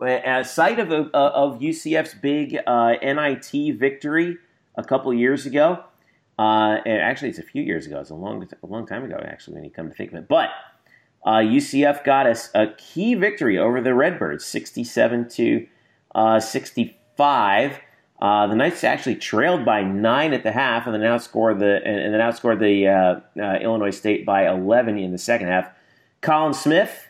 a site of, of UCF's big uh, NIT victory a couple years ago. and actually, it's a few years ago. It's a long, a long time ago, actually, when you come to think of it. But UCF got a, a key victory over the Redbirds, 67 to uh, 65. Uh, the Knights actually trailed by nine at the half, and then outscored the and, and then outscored the uh, uh, Illinois State by 11 in the second half. Colin Smith,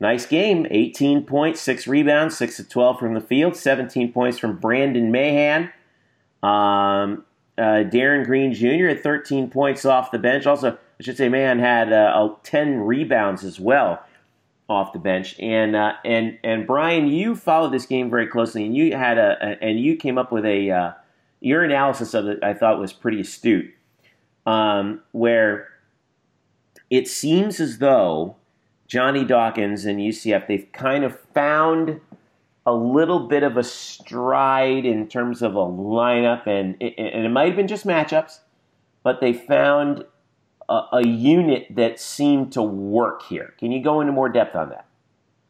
nice game, 18 points, six rebounds, six to 12 from the field, 17 points from Brandon Mahan. Um, uh, Darin Green Jr. had 13 points off the bench. Also, I should say, Mahan had uh, 10 rebounds as well off the bench. And uh, and and Brian, you followed this game very closely, and you had a, a and you came up with a uh, your analysis of it. I thought was pretty astute, um, where it seems as though Johnny Dawkins and UCF they've kind of found a little bit of a stride in terms of a lineup, and and it might have been just matchups, but they found a, a unit that seemed to work here. Can you go into more depth on that?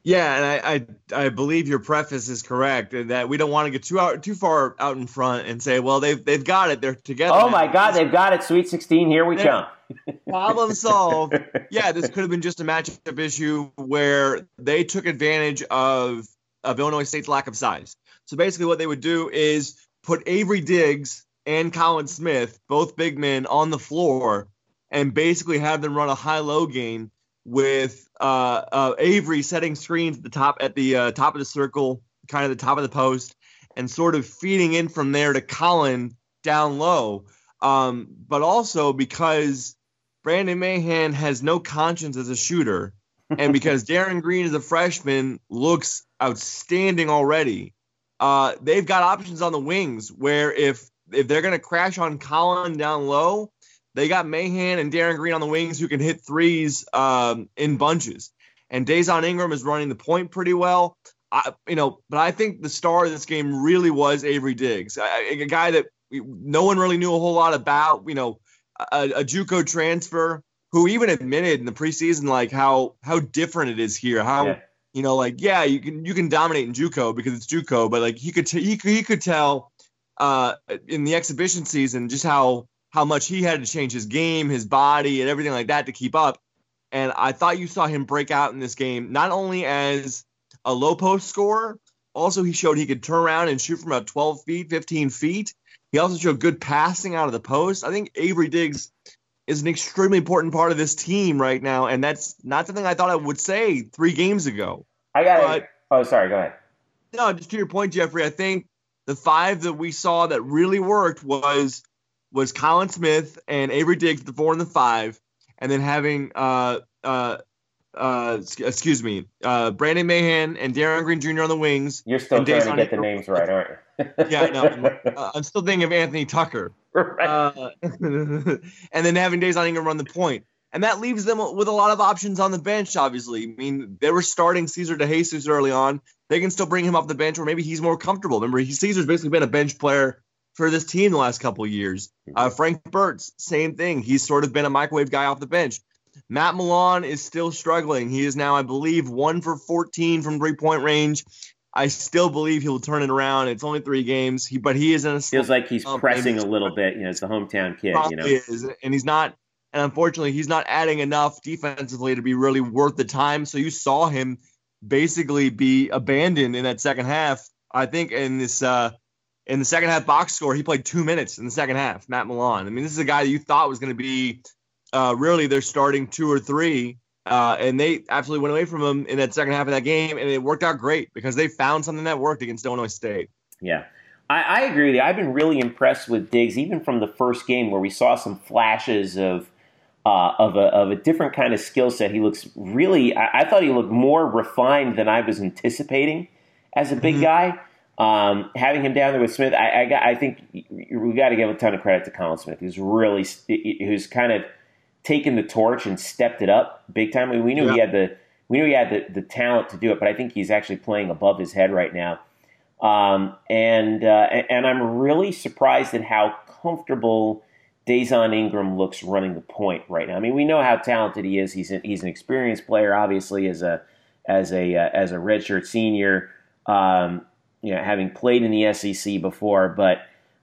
Yeah, and I, I, I believe your preface is correct that we don't want to get too out too far out in front and say, well, they've they've got it, they're together. Oh my God, they've got it. Sweet sixteen, here we come. Problem solved. yeah, this could have been just a matchup issue where they took advantage of of Illinois State's lack of size. So basically, what they would do is put Avery Diggs and Colin Smith, both big men, on the floor and basically have them run a high-low game with uh, uh, Avery setting screens at the top at the uh, top of the circle, kind of the top of the post, and sort of feeding in from there to Colin down low. Um, but also because Brandon Mahan has no conscience as a shooter, and because Darin Green as a freshman looks outstanding already, uh, they've got options on the wings where if if they're going to crash on Colin down low, they got Mahan and Darin Green on the wings who can hit threes um, in bunches. And Dazon Ingram is running the point pretty well. I, you know, but I think the star of this game really was Avery Diggs, a, a guy that no one really knew a whole lot about. You know, a, a JUCO transfer who even admitted in the preseason like how how different it is here. How yeah. you know, like yeah, you can you can dominate in JUCO because it's JUCO, but like he could t- he he could tell uh, in the exhibition season just how how much he had to change his game, his body, and everything like that to keep up. And I thought you saw him break out in this game, not only as a low post scorer, also he showed he could turn around and shoot from about 12 feet, 15 feet. He also showed good passing out of the post. I think Avery Diggs is an extremely important part of this team right now, and that's not something I thought I would say three games ago. I got it. Oh, sorry. Go ahead. No, just to your point, Jeffrey. I think the five that we saw that really worked was was Colin Smith and Avery Diggs, the four and the five, and then having uh uh uh excuse me uh Brandon Mahan and Darin Green Jr. on the wings. You're still trying to get the names right, aren't you? yeah, no, I'm, uh, I'm, still thinking of Anthony Tucker. Right. Uh, and then having Dazon Ingram run the point. And that leaves them with a lot of options on the bench, obviously. I mean, they were starting Cesar DeJesus early on. They can still bring him off the bench, or maybe he's more comfortable. Remember, Cesar's basically been a bench player for this team the last couple of years. Uh, Frank Bertz, same thing. He's sort of been a microwave guy off the bench. Matt Milon is still struggling. He is now, I believe, one for 14 from three point range. I still believe he'll turn it around. It's only three games, he, but he is in a feels like he's pressing a little bit. You know, it's the hometown kid. You know, is, and he's not. And unfortunately, he's not adding enough defensively to be really worth the time. So you saw him basically be abandoned in that second half. I think in this uh, in the second half box score, he played two minutes in the second half. Matt Milon. I mean, this is a guy that you thought was going to be uh, really they're starting two or three uh, and they absolutely went away from him in that second half of that game, and it worked out great because they found something that worked against Illinois State. Yeah, I, I agree with you. I've been really impressed with Diggs, even from the first game where we saw some flashes of uh, of a of a different kind of skill set. He looks really. I, I, thought he looked more refined than I was anticipating as a big mm-hmm. guy. Um, having him down there with Smith, I, I, I think we got to give a ton of credit to Collin Smith. He's really who's kind of taken the torch and stepped it up big time. I mean, we knew yeah. he had the we knew he had the, the talent to do it, but I think he's actually playing above his head right now. Um, and uh, and I'm really surprised at how comfortable Dazon Ingram looks running the point right now. I mean, we know how talented he is. He's an, he's an experienced player, obviously as a as a uh, as a redshirt senior. Um, you know, having played in the SEC before, but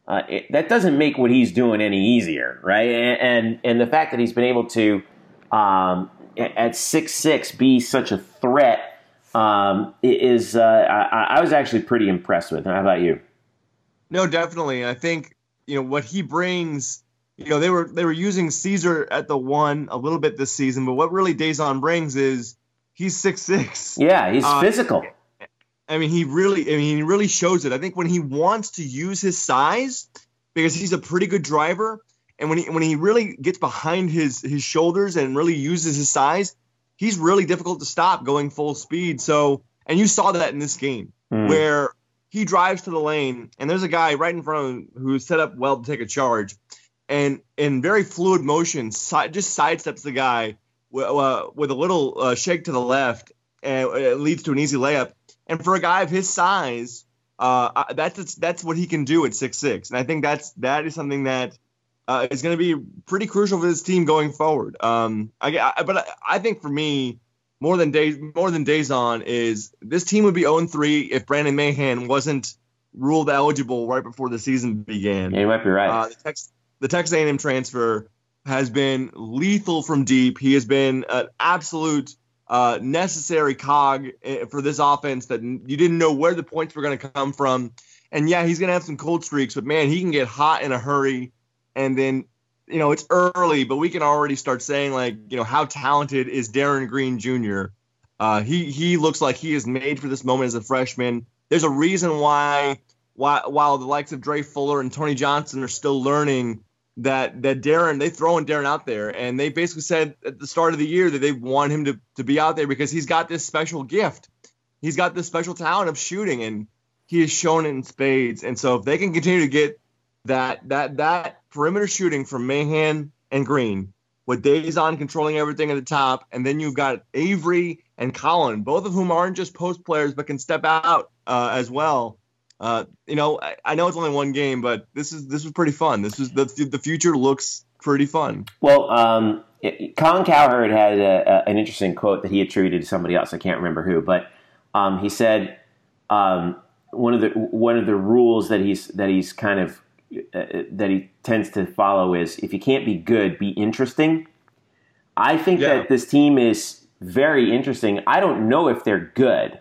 uh, it, that doesn't make what he's doing any easier, right? And and, and the fact that he's been able to um, at six six be such a threat um, is uh, I, I, was actually pretty impressed with. Him. How about you? No, definitely. I think you know what he brings. You know they were they were using Cesar at the one a little bit this season, but what really Dazon brings is he's six six. Yeah, he's uh, physical. I mean, he really, I mean, he really shows it. I think when he wants to use his size, because he's a pretty good driver, and when he when he really gets behind his his shoulders and really uses his size, he's really difficult to stop going full speed. So, and you saw that in this game mm. where he drives to the lane, and there's a guy right in front of him who's set up well to take a charge, and in very fluid motion, si- just sidesteps the guy w- uh, with a little uh, shake to the left, and it leads to an easy layup and for a guy of his size, uh, that's that's what he can do at six six, and I think that's that is something that uh, is going to be pretty crucial for this team going forward. Um, I, I, but I, I, think for me, more than days more than Dazon is this team would be 0 3 if Brandon Mahan wasn't ruled eligible right before the season began. Yeah, you might be right. Uh, the, Texas, the Texas A&M transfer has been lethal from deep. He has been an absolute uh, necessary cog eh, for this offense that you didn't know where the points were going to come from. And yeah, he's going to have some cold streaks, but man, he can get hot in a hurry. And then, you know, it's early, but we can already start saying like, you know, how talented is Darin Green Jr. Uh, he he looks like he is made for this moment as a freshman. There's a reason why, why while the likes of Dre Fuller and Tony Johnson are still learning that that Darin they throwing Darin out there, and they basically said at the start of the year that they want him to to be out there because he's got this special gift, he's got this special talent of shooting, and he has shown it in spades. And so if they can continue to get that that that perimeter shooting from Mahan and Green, with Dazon controlling everything at the top, and then you've got Avery and Colin, both of whom aren't just post players but can step out uh, as well uh, you know, I, I, know it's only one game, but this is this was pretty fun. This is the the future looks pretty fun. Well, um, it, Colin Cowherd had a, a, an interesting quote that he attributed to somebody else. I can't remember who, but um, he said um, one of the one of the rules that he's that he's kind of uh, that he tends to follow is if you can't be good, be interesting. I think yeah. that this team is very interesting. I don't know if they're good.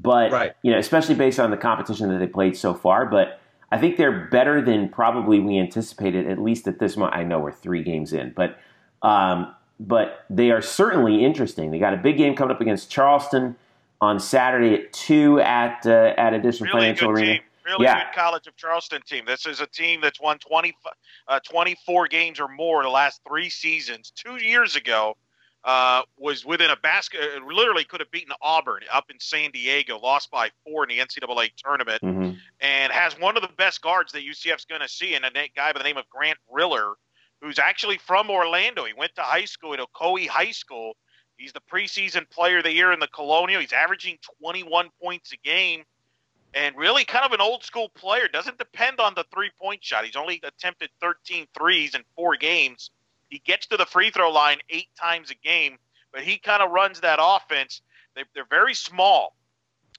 But right. you know, especially based on the competition that they played so far, but I think they're better than probably we anticipated. At least at this moment, I know we're three games in, but Um, but they are certainly interesting. They got a big game coming up against Charleston on Saturday at two at uh, at Addition Really Financial Arena. team. Really Yeah. good College of Charleston team. This is a team that's won 20, uh, 24 games or more the last three seasons. Two years ago, uh, was within a basket. uh, Literally could have beaten Auburn up in San Diego. Lost by four in the NCAA tournament. hmm and has one of the best guards that UCF's going to see, and a guy by the name of Grant Riller, who's actually from Orlando. He went to high school at Ocoee High School. He's the preseason player of the year in the Colonial. He's averaging 21 points a game, and really kind of an old school player. Doesn't depend on the three point shot. He's only attempted 13 threes in four games. He gets to the free throw line eight times a game, but he kind of runs that offense. They, they're very small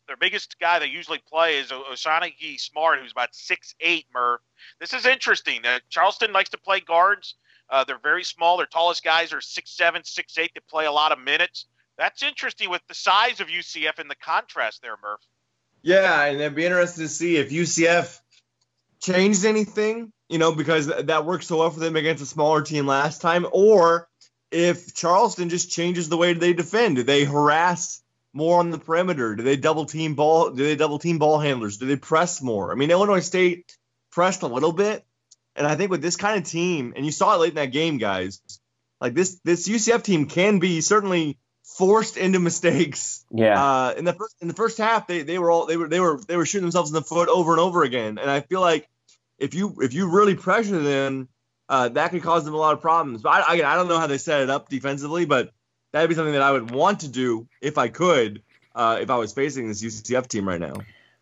their biggest guy they usually play is Osinachi Smart, who's about six eight. Murph. This is interesting. Uh, Charleston likes to play guards. Uh, they're very small. Their tallest guys are six seven, six eight. They play a lot of minutes. That's interesting with the size of UCF and the contrast there, Murph. Yeah, and it'd be interesting to see if UCF changed anything, you know, because that worked so well for them against a smaller team last time, or if Charleston just changes the way they defend. Do they harass more on the perimeter? Do they double team ball? Do they double team ball handlers? Do they press more? I mean, Illinois State pressed a little bit, and I think with this kind of team, and you saw it late in that game, guys, like this this UCF team can be certainly forced into mistakes Yeah. uh, in the first in the first half, they, they were all they were they were they were shooting themselves in the foot over and over again. And I feel like if you if you really pressure them, uh, that could cause them a lot of problems. But I, I I don't know how they set it up defensively, but that'd be something that I would want to do if I could, uh, if I was facing this UCF team right now.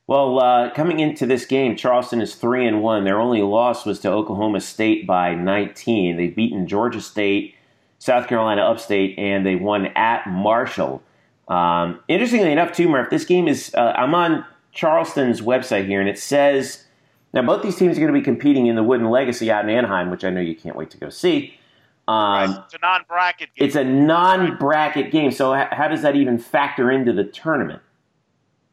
Well, uh, coming into this game, Charleston is three and one. Their only loss was to Oklahoma State by 19. They've beaten Georgia State, South Carolina Upstate, and they won at Marshall. Um, interestingly enough, too, Murph, this game is. Uh, I'm on Charleston's website here, and it says now both these teams are going to be competing in the Wooden Legacy out in Anaheim, which I know you can't wait to go see. Um, it's a non-bracket game. it's a non-bracket game, so how does that even factor into the tournament?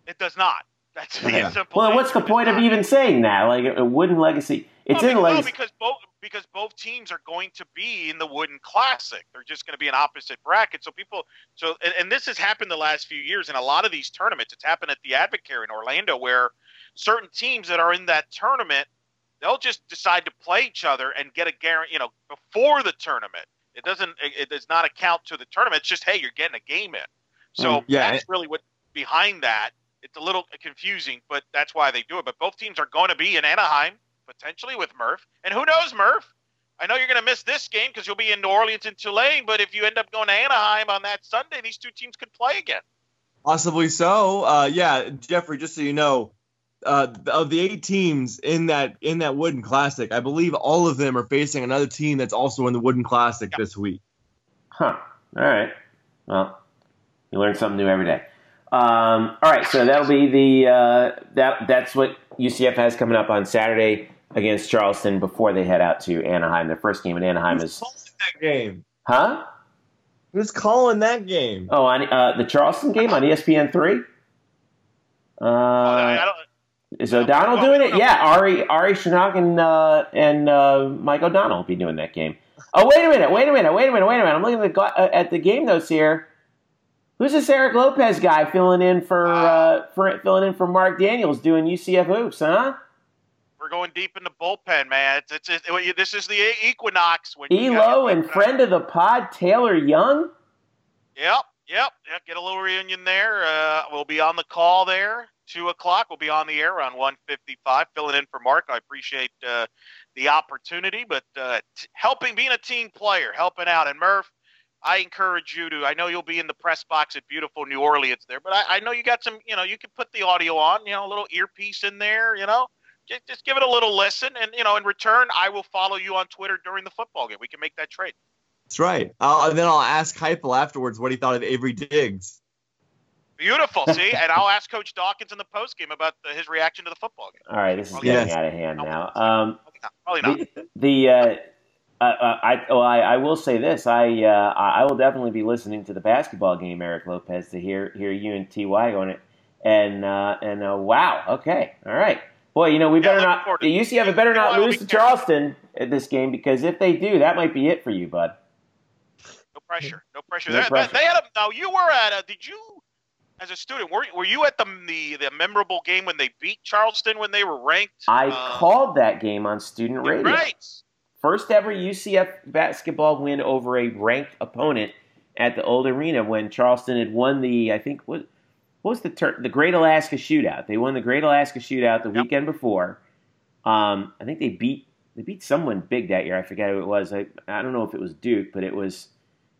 It does not. That's simple. Well, what's the point of even saying that? Like a, wooden legacy, it's Well, in because, legacy. because both because both teams are going to be in the Wooden Classic. They're just going to be in opposite brackets. So people, so and, and this has happened the last few years in a lot of these tournaments. It's happened at the Advocare in Orlando, where certain teams that are in that tournament, they'll just decide to play each other and get a guarantee. You know, before the tournament, it doesn't. It, it does not account to the tournament. It's just hey, you're getting a game in. So Mm, yeah. that's really what behind that. It's a little confusing, but that's why they do it. But both teams are going to be in Anaheim potentially with Murph. And who knows, Murph? I know you're going to miss this game because you'll be in New Orleans and Tulane. But if you end up going to Anaheim on that Sunday, these two teams could play again. Possibly so. Uh, yeah, Jeffrey. Just so you know, uh, of the eight teams in that in that Wooden Classic, I believe all of them are facing another team that's also in the Wooden Classic Yeah. this week. Huh. All right. Well, you learn something new every day. Um, all right, so that'll be the uh, that that's what UCF has coming up on Saturday against Charleston before they head out to Anaheim. Their first game in Anaheim Who's is calling that game? huh? Who's calling that game? Oh, on uh, the Charleston game on ESPN three. Uh, is O'Donnell doing it? Yeah, Ari Ari Shinnok and uh, and uh, Mike O'Donnell will be doing that game. Oh, wait a minute! Wait a minute! Wait a minute! Wait a minute! I'm looking at the, uh, at the game notes here. Who's this Eric Lopez guy filling in for uh, for filling in for Mark Daniels doing UCF hoops? Huh? We're going deep in the bullpen, man. It's, it's, it, this is the equinox. When Elo and friend of the pod Taylor Young. Yep, yep, yep. Get a little reunion there. Uh, we'll be on the call there. Two o'clock. We'll be on the air around one fifty-five, filling in for Mark. I appreciate uh, the opportunity, but uh, t- helping, being a team player, helping out. And Murph, I encourage you to. I know you'll be in the press box at beautiful New Orleans there, but I, I know you got some. You know, you can put the audio on. You know, a little earpiece in there. You know. Just, just give it a little listen, and you know, in return, I will follow you on Twitter during the football game. We can make that trade. That's right. I'll, and then I'll ask Heupel afterwards what he thought of Avery Diggs. Beautiful. See, and I'll ask Coach Dawkins in the post game about the, his reaction to the football game. All right, this is Yes. getting out of hand now. Um, Probably not. Probably not. the the uh, uh, uh, I well, I, I will say this. I uh, I I will definitely be listening to the basketball game, Eric Lopez, to hear hear you and Ty on it. And uh, and uh, wow, okay, all right, boy. You know we better not. forward to The UCF had better not lose to. Charleston at this game because if they do, that might be it for you, bud. No pressure. No pressure. No They- pressure. They, had a, now you were at a. Did you, as a student, were were you at the the the memorable game when they beat Charleston when they were ranked? I Uh, called that game on student radio. Right. First ever UCF basketball win over a ranked opponent at the old arena when Charleston had won the I think what what was the tur- the Great Alaska Shootout. They won the Great Alaska Shootout the Yep. weekend before. Um, I think they beat they beat someone big that year. I forget who it was. I, I don't know if it was Duke, but it was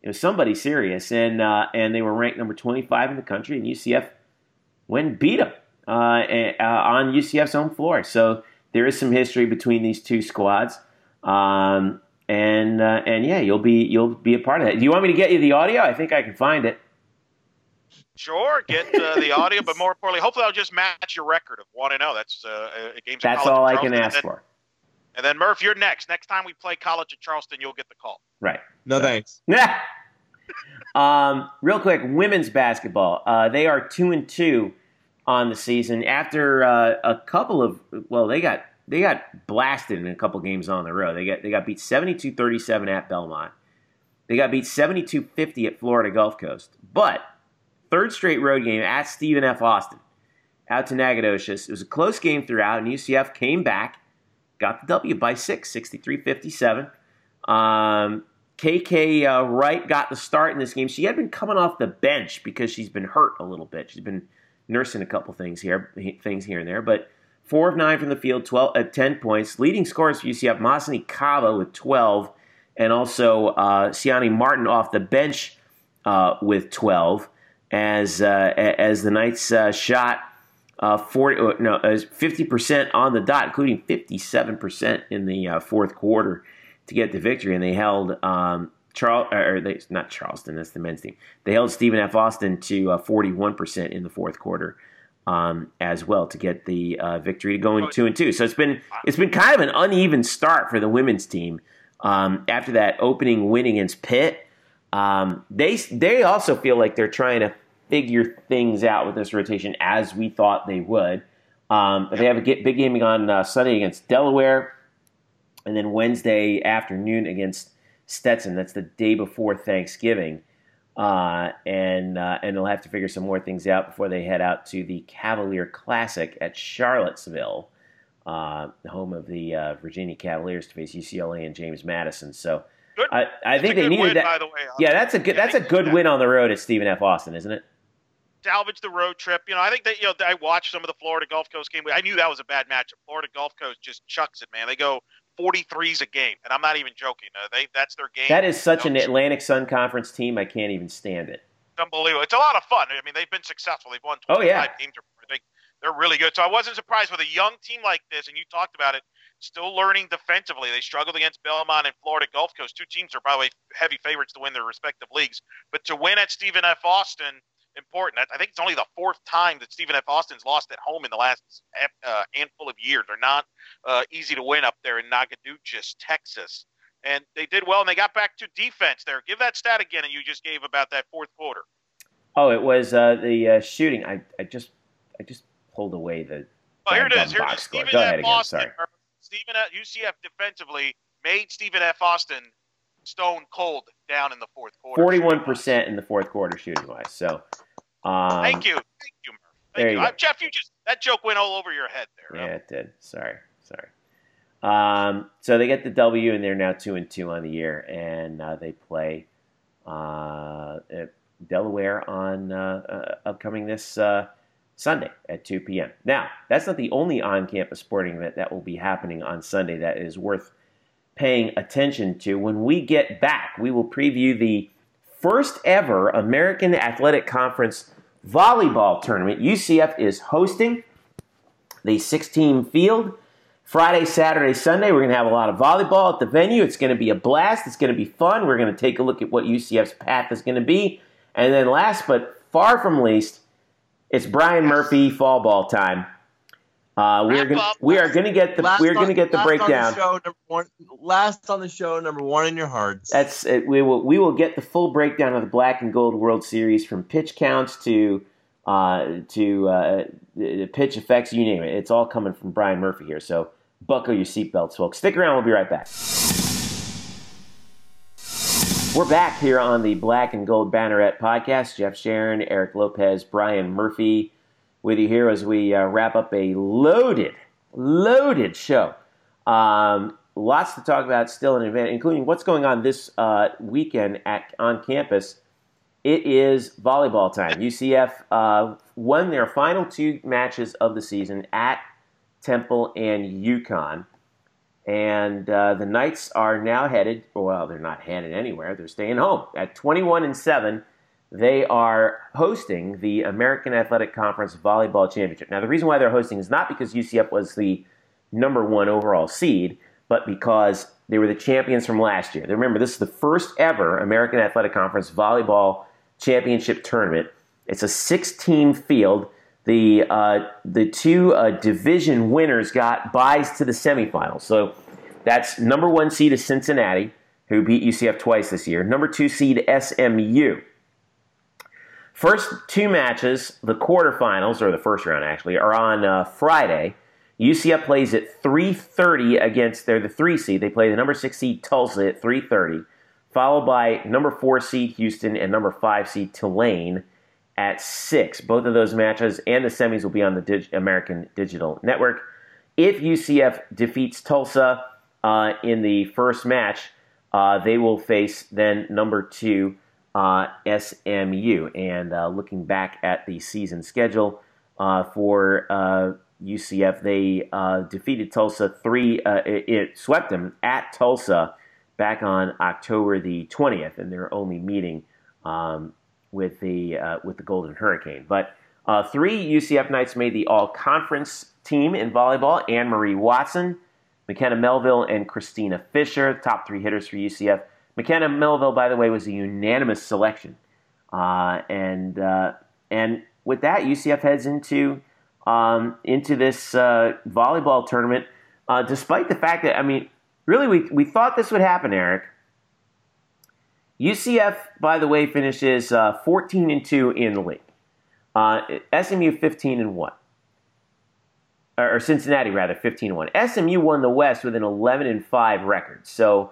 it was somebody serious, and uh, and they were ranked number twenty five in the country, and UCF went and beat them uh, and- uh, on UCF's home floor. So there is some history between these two squads. Um, and uh, and yeah, you'll be you'll be a part of that. Do you want me to get you the audio? I think I can find it. Sure, get uh, the audio, but more importantly, hopefully I'll just match your record of one and zero. That's uh, a games. That's of all I can ask then, for. And then Murph, you're next. Next time we play College of Charleston, you'll get the call. Right. No thanks. um, real quick, women's basketball. Uh, they are two and two on the season after uh, a couple of well, they got they got blasted in a couple games on the road. They got they got beat 72-37 at Belmont. They got beat 72-50 at Florida Gulf Coast. But third straight road game at Stephen F. Austin, out to Nacogdoches. It was a close game throughout, and UCF came back, got the W by six, 63-57. Um, KK uh, Wright got the start in this game. She had been coming off the bench because she's been hurt a little bit. She's been nursing a couple things here, things here and there. But four of nine from the field, 12 at 10 points. Leading scorers for UCF, Masseny Kaba with 12, and also uh, Siani Martin off the bench uh, with 12. As uh, as the Knights uh, shot uh, 40 uh, no as 50% on the dot, including 57% in the uh, fourth quarter to get the victory, and they held um, Charles or they not Charleston. That's the men's team. They held Stephen F. Austin to uh, forty-one percent in the fourth quarter um, as well to get the uh, victory to going two and two. So it's been it's been kind of an uneven start for the women's team um, after that opening win against Pitt. Um, they they also feel like they're trying to figure things out with this rotation as we thought they would. Um, but they have a big game on uh, Sunday against Delaware and then Wednesday afternoon against Stetson. That's the day before Thanksgiving, uh, and uh, and they'll have to figure some more things out before they head out to the Cavalier Classic at Charlottesville, uh, the home of the uh, Virginia Cavaliers, to face UCLA and James Madison. So. Good. I, I think they needed win, that. By the way, Yeah, that's a good. That's a good win on the road at Stephen F. Austin, isn't it? salvage the road trip. You know, I think that you know I watched some of the Florida Gulf Coast game. I knew that was a bad matchup. Florida Gulf Coast just chucks it, man. They go 43s a game, and I'm not even joking. Uh, they that's their game. That is such an Atlantic Sun Conference team. I can't even stand it. It's unbelievable. It's a lot of fun. I mean, they've been successful. They've won Oh, 25 yeah. games. They, they're really good. So I wasn't surprised with a young team like this, and you talked about it, still learning defensively. They struggled against Belmont and Florida Gulf Coast. Two teams are probably heavy favorites to win their respective leagues. But to win at Stephen F. Austin, important. I- think it's only the fourth time that Stephen F. Austin's lost at home in the last uh, handful of years. They're not uh, easy to win up there in Nacogdoches, Texas. And they did well, and they got back to defense there. Give that stat again, and you just gave about that fourth quarter. Oh, it was uh, the uh, shooting. I, I just I just pulled away the. Oh, here it is. Here it score. Stephen Go F. ahead again. Stephen at UCF defensively made Stephen F. Austin stone cold down in the fourth quarter. Forty-one percent in the fourth quarter shooting wise. So. Um, Thank you. Thank you, Murph. Thank there you. you. Uh, Jeff, you just that joke went all over your head there. Yeah, it did. Sorry, sorry. Um, so they get the W, and they're now two and two on the year, and uh, they play uh, Delaware on uh, uh, upcoming this uh, Sunday at 2 p.m. Now, that's not the only on-campus sporting event that will be happening on Sunday that is worth paying attention to. When we get back, we will preview the first ever American Athletic Conference volleyball tournament. UCF is hosting the 16 field. Friday, Saturday, Sunday, we're going to have a lot of volleyball at the venue. It's going to be a blast. It's going to be fun. We're going to take a look at what UCF's path is going to be. And then, last but far from least, it's Brian Murphy fall ball time. Uh, we're up. we are going to get the Last we're going to get the last breakdown. On the show, number one, last on the show, number one in your hearts. That's it. We will we will get the full breakdown of the Black and Gold World Series from pitch counts to uh, to uh, pitch effects, you name it. It's all coming from Brian Murphy here. So buckle your seatbelts, folks. Stick around. We'll be right back. We're back here on the Black and Gold Banneret podcast. Jeff Sharon, Eric Lopez, Brian Murphy with you here as we uh, wrap up a loaded, loaded show. Um, lots to talk about still in advance, including what's going on this uh, weekend at on campus. It is volleyball time. UCF uh, won their final two matches of the season at Temple and UConn. And uh, the Knights are now headed, well, they're not headed anywhere. They're staying home. At 21 and 7, they are hosting the American Athletic Conference Volleyball Championship. Now, the reason why they're hosting is not because UCF was the number one overall seed, but because they were the champions from last year. Remember, this is the first ever American Athletic Conference Volleyball Championship tournament. It's a six-team field. The uh, the two uh, division winners got buys to the semifinals. So that's number one seed is Cincinnati, who beat UCF twice this year. Number two seed SMU. First two matches, the quarterfinals or the first round actually, are on uh, Friday. UCF plays at 3:30 against they're the three seed. They play the number six seed Tulsa at 3:30, followed by number four seed Houston and number five seed Tulane at six. Both of those matches and the semis will be on the Dig- American Digital Network. If UCF defeats Tulsa uh, in the first match, uh, they will face then number two uh, SMU. And uh, looking back at the season schedule uh, for UCF, they defeated Tulsa three. It, it, swept them at Tulsa back on October the 20th, and they're only meeting um, with the with the Golden Hurricane. But three UCF Knights made the All Conference team in volleyball. Anne Marie Watson. McKenna Melville and Christina Fisher, top three hitters for UCF. McKenna Melville, by the way, was a unanimous selection, uh, and uh, and with that, UCF heads into um, into this uh, volleyball tournament, uh, despite the fact that I mean, really, we we thought this would happen, Eric. UCF, by the way, finishes uh, 14 and two in the league. Uh, SMU 15 and one or Cincinnati rather, 15 and 1. SMU won the West with an 11 and 5 record. So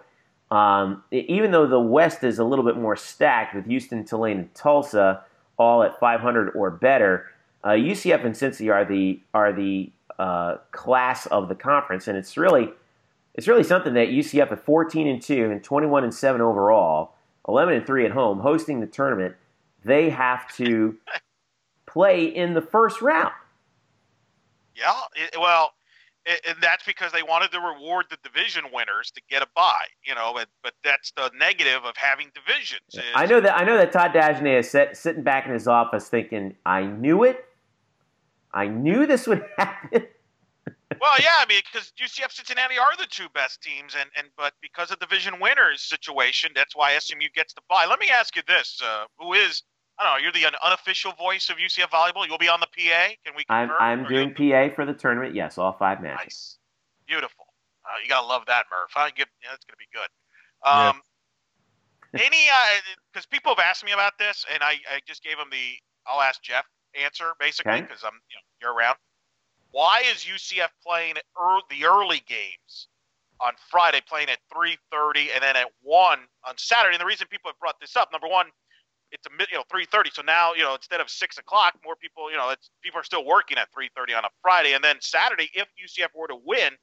um, even though the West is a little bit more stacked with Houston, Tulane, and Tulsa all at 500 or better, uh, UCF and Cincy are the are the uh, class of the conference, and it's really it's really something that UCF at 14 and 2 and 21 and 7 overall, 11 and 3 at home, hosting the tournament, they have to play in the first round. Yeah, it, well, it, and that's because they wanted to reward the division winners to get a bye. You know, but but that's the negative of having divisions. Is, I know that I know that Todd Dagenais is sit, sitting back in his office thinking, "I knew it. I knew this would happen." Well, yeah, I mean, because UCF Cincinnati are the two best teams, and and but because of the division winners situation, that's why SMU gets the bye. Let me ask you this: uh, Who is I don't know. You're the unofficial voice of UCF volleyball. You'll be on the PA. Can we? Confirm, I'm I'm doing PA for the tournament. Yes, all five matches. Nice, beautiful. Uh, you gotta love that, Murph. I get yeah, that's gonna be good. Um, yeah. any because uh, people have asked me about this, and I, I just gave them the I'll ask Jeff answer basically because okay. I'm you know you're around. Why is UCF playing the early games on Friday, playing at 3:30, and then at one on Saturday? And the reason people have brought this up, number one it's a you know 3:30. So now you know instead of six o'clock, more people you know people are still working at 3:30 on a Friday, and then Saturday, if UCF were to win,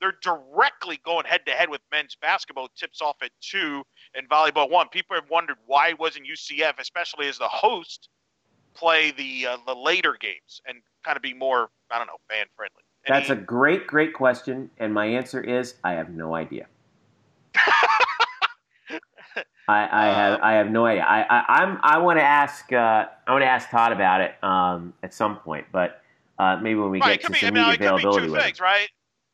they're directly going head to head with men's basketball. Tips off at two and volleyball one. People have wondered why wasn't UCF, especially as the host, play the uh, the later games and kind of be more I don't know fan friendly. That's a great great question, and my answer is I have no idea. I, I have um, I have no idea. I, I am I want to ask uh, I want to ask Todd about it um, at some point, but uh, maybe when we right, get to be, some I mean, media availability. It could be two things, right?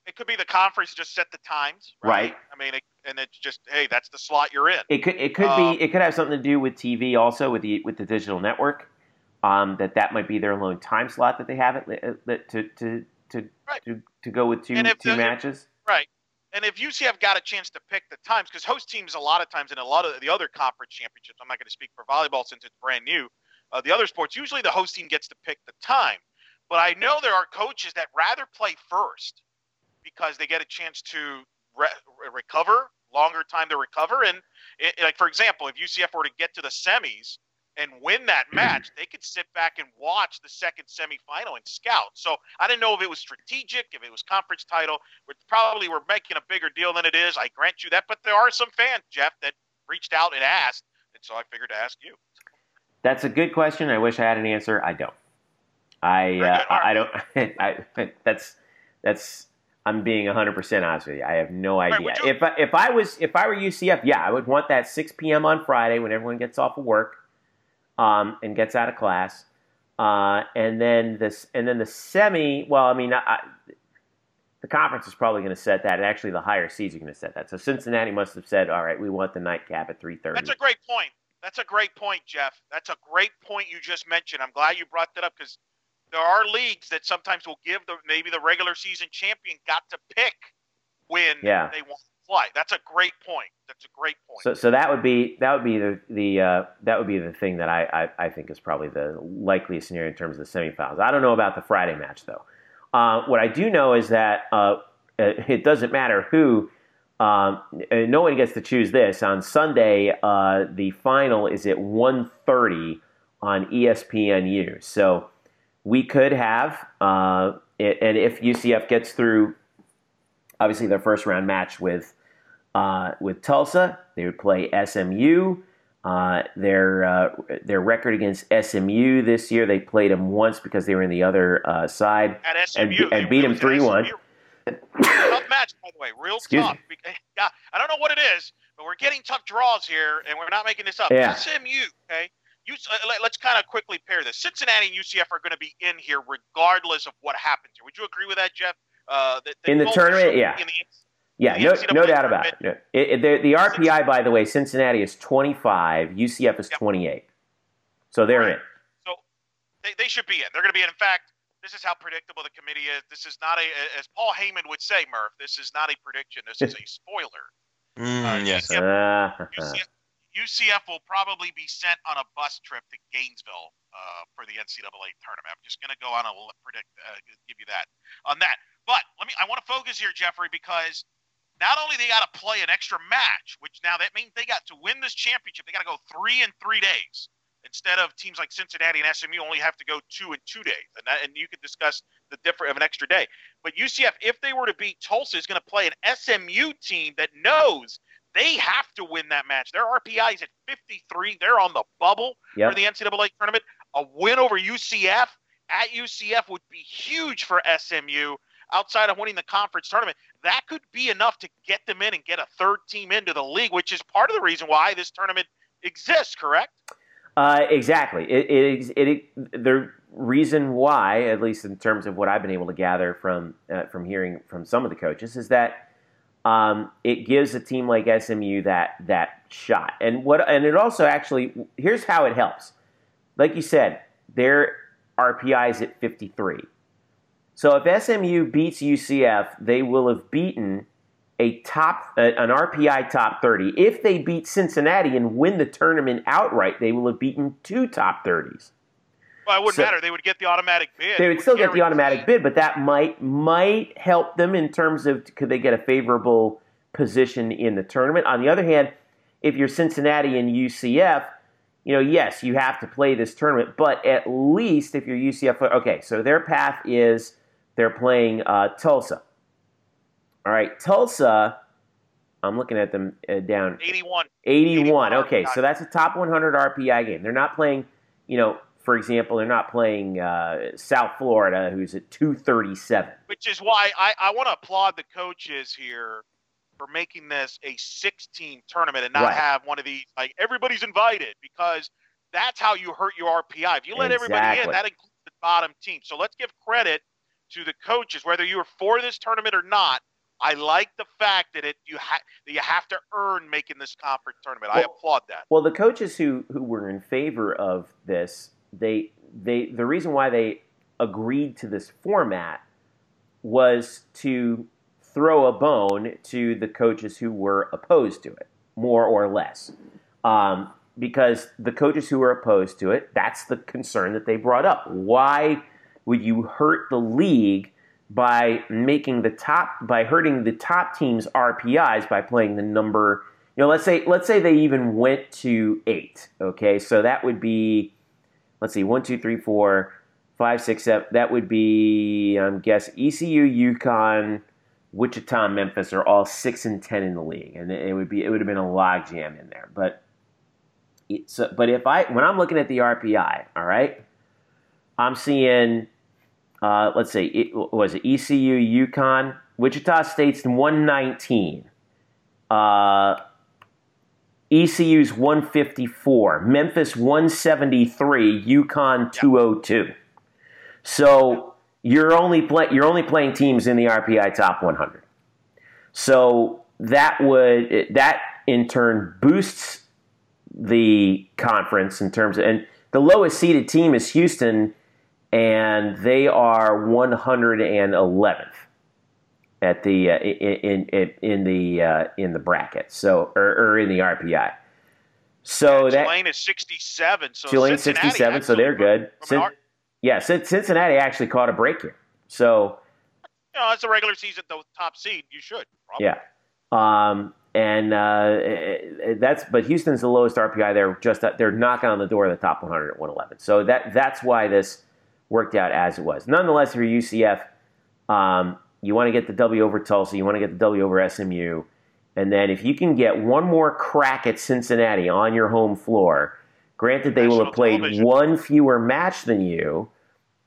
It could be the conference just set the times, right? right. I mean, it, and it's just hey, that's the slot you're in. It could it could um, be it could have something to do with TV also with the with the digital network. Um, that that might be their lone time slot that they have it uh, to to to right. to, to go with two two matches. Right. And if UCF got a chance to pick the times, because host teams a lot of times in a lot of the other conference championships, I'm not going to speak for volleyball since it's brand new. Uh, the other sports, usually the host team gets to pick the time. But I know there are coaches that rather play first because they get a chance to re- recover, longer time to recover. And it, like for example, if UCF were to get to the semis and win that match, they could sit back and watch the second semifinal and scout. So I didn't know if it was strategic, if it was conference title. We're probably were making a bigger deal than it is. I grant you that, but there are some fans, Jeff, that reached out and asked, and so I figured to ask you. That's a good question. I wish I had an answer. I don't. I uh, I don't. I, that's that's. I'm being 100 percent honest with you. I have no idea. Right, if I, if I was if I were UCF, yeah, I would want that 6 p.m. on Friday when everyone gets off of work um, and gets out of class, uh, and then this and then the semi. Well, I mean, I, the conference is probably going to set that. And actually, the higher seeds are going to set that. So Cincinnati must have said, "All right, we want the nightcap at 3:30." That's a great point. That's a great point, Jeff. That's a great point you just mentioned. I'm glad you brought that up because there are leagues that sometimes will give the maybe the regular season champion got to pick when yeah. they want play. That's a great point. That's a great point. So, so that would be that would be the the uh, that would be the thing that I, I, I think is probably the likeliest scenario in terms of the semifinals. I don't know about the Friday match though. Uh, what I do know is that uh, it doesn't matter who um, no one gets to choose this. On Sunday, uh, the final is at 1.30 on ESPNU. So we could have, uh, it, and if UCF gets through, obviously their first round match with uh, with Tulsa, they would play SMU. Uh, their uh, their record against SMU this year, they played them once because they were in the other uh, side and, and, beat them three one tough match, by the way, real Excuse tough. Me. Yeah, I don't know what it is, but we're getting tough draws here, and we're not making this up. Yeah. SMU, okay. You, uh, let's kind of quickly pair this. Cincinnati and UCF are going to be in here regardless of what happens here. Would you agree with that, Jeff? Uh, that in the tournament, yeah. The, yeah, no, no doubt about it. No. it, it the, the, RPI, by the way, Cincinnati is 25, UCF is yep. 28. So they're right. in. So they, they should be in. They're going to be in. In fact, this is how predictable the committee is. This is not a, as Paul Heyman would say, Murph. This is not a prediction. This is a spoiler. Mm, uh, yes. UCF, UCF, UCF, will probably be sent on a bus trip to Gainesville uh, for the NCAA tournament. I'm just going to go on a predict, uh, give you that on that. But let me. I want to focus here, Jeffrey, because not only they got to play an extra match, which now that means they got to win this championship. They got to go three in three days instead of teams like Cincinnati and SMU only have to go two in two days, and that, and you could discuss the difference of an extra day. But UCF, if they were to beat Tulsa, is going to play an SMU team that knows they have to win that match. Their RPI is at 53. They're on the bubble yep. for the NCAA tournament. A win over UCF at UCF would be huge for SMU. Outside of winning the conference tournament, that could be enough to get them in and get a third team into the league, which is part of the reason why this tournament exists. Correct? Uh, exactly. It, it, it, it, the reason why, at least in terms of what I've been able to gather from uh, from hearing from some of the coaches, is that um, it gives a team like SMU that that shot. And what and it also actually here's how it helps. Like you said, their RPI is at 53. So if SMU beats UCF, they will have beaten a top an RPI top 30. If they beat Cincinnati and win the tournament outright, they will have beaten two top 30s. Well, it wouldn't so, matter. They would get the automatic bid. They would still get the automatic bid, but that might might help them in terms of could they get a favorable position in the tournament. On the other hand, if you're Cincinnati and UCF, you know, yes, you have to play this tournament, but at least if you're UCF, okay, so their path is they're playing uh, Tulsa. All right, Tulsa. I'm looking at them uh, down 81. 81. Okay, so that's a top 100 RPI game. They're not playing, you know, for example, they're not playing uh, South Florida, who's at 237. Which is why I, I want to applaud the coaches here for making this a six-team tournament and not right. have one of these like everybody's invited because that's how you hurt your RPI. If you let exactly. everybody in, that includes the bottom team. So let's give credit to the coaches, whether you are for this tournament or not I like the fact that it you ha- that you have to earn making this conference tournament. Well, I applaud that. Well, the coaches who who were in favor of this, they they the reason why they agreed to this format was to throw a bone to the coaches who were opposed to it, more or less. Um, because the coaches who were opposed to it, that's the concern that they brought up. Why would you hurt the league by making the top by hurting the top team's RPIs by playing the number. You know, let's say let's say they even went to eight. Okay, so that would be let's see, one, two, three, four, five, six, seven. That would be I'm guess ECU, UConn, Wichita, Memphis are all six and ten in the league, and it would be it would have been a logjam in there. But so, but if I when I'm looking at the RPI, all right, I'm seeing uh, let's see, it was it ECU, UConn, Wichita State's 119. Uh, ECU's 154, Memphis 173, UConn 202. So you're only play, you're only playing teams in the RPI top 100. So that would that in turn boosts the conference in terms of and the lowest seeded team is Houston and they are 111th at the uh, in, in in the uh, in the bracket. So or, or in the RPI. So yeah, that Tulane is 67. So Tulane Cincinnati 67. So they're good. Cin- an yeah, Cincinnati actually caught a break here. So you know, it's a regular season, the top seed. You should. Probably. yeah. Um, and uh, eh, that's but Houston's the lowest RPI. They're just they're knocking on the door of the top 100 at 111. So that that's why this worked out as it was. Nonetheless, if you're UCF, um, you want to get the W over Tulsa, you want to get the W over SMU, and then if you can get one more crack at Cincinnati on your home floor, granted they will have played television. one fewer match than you,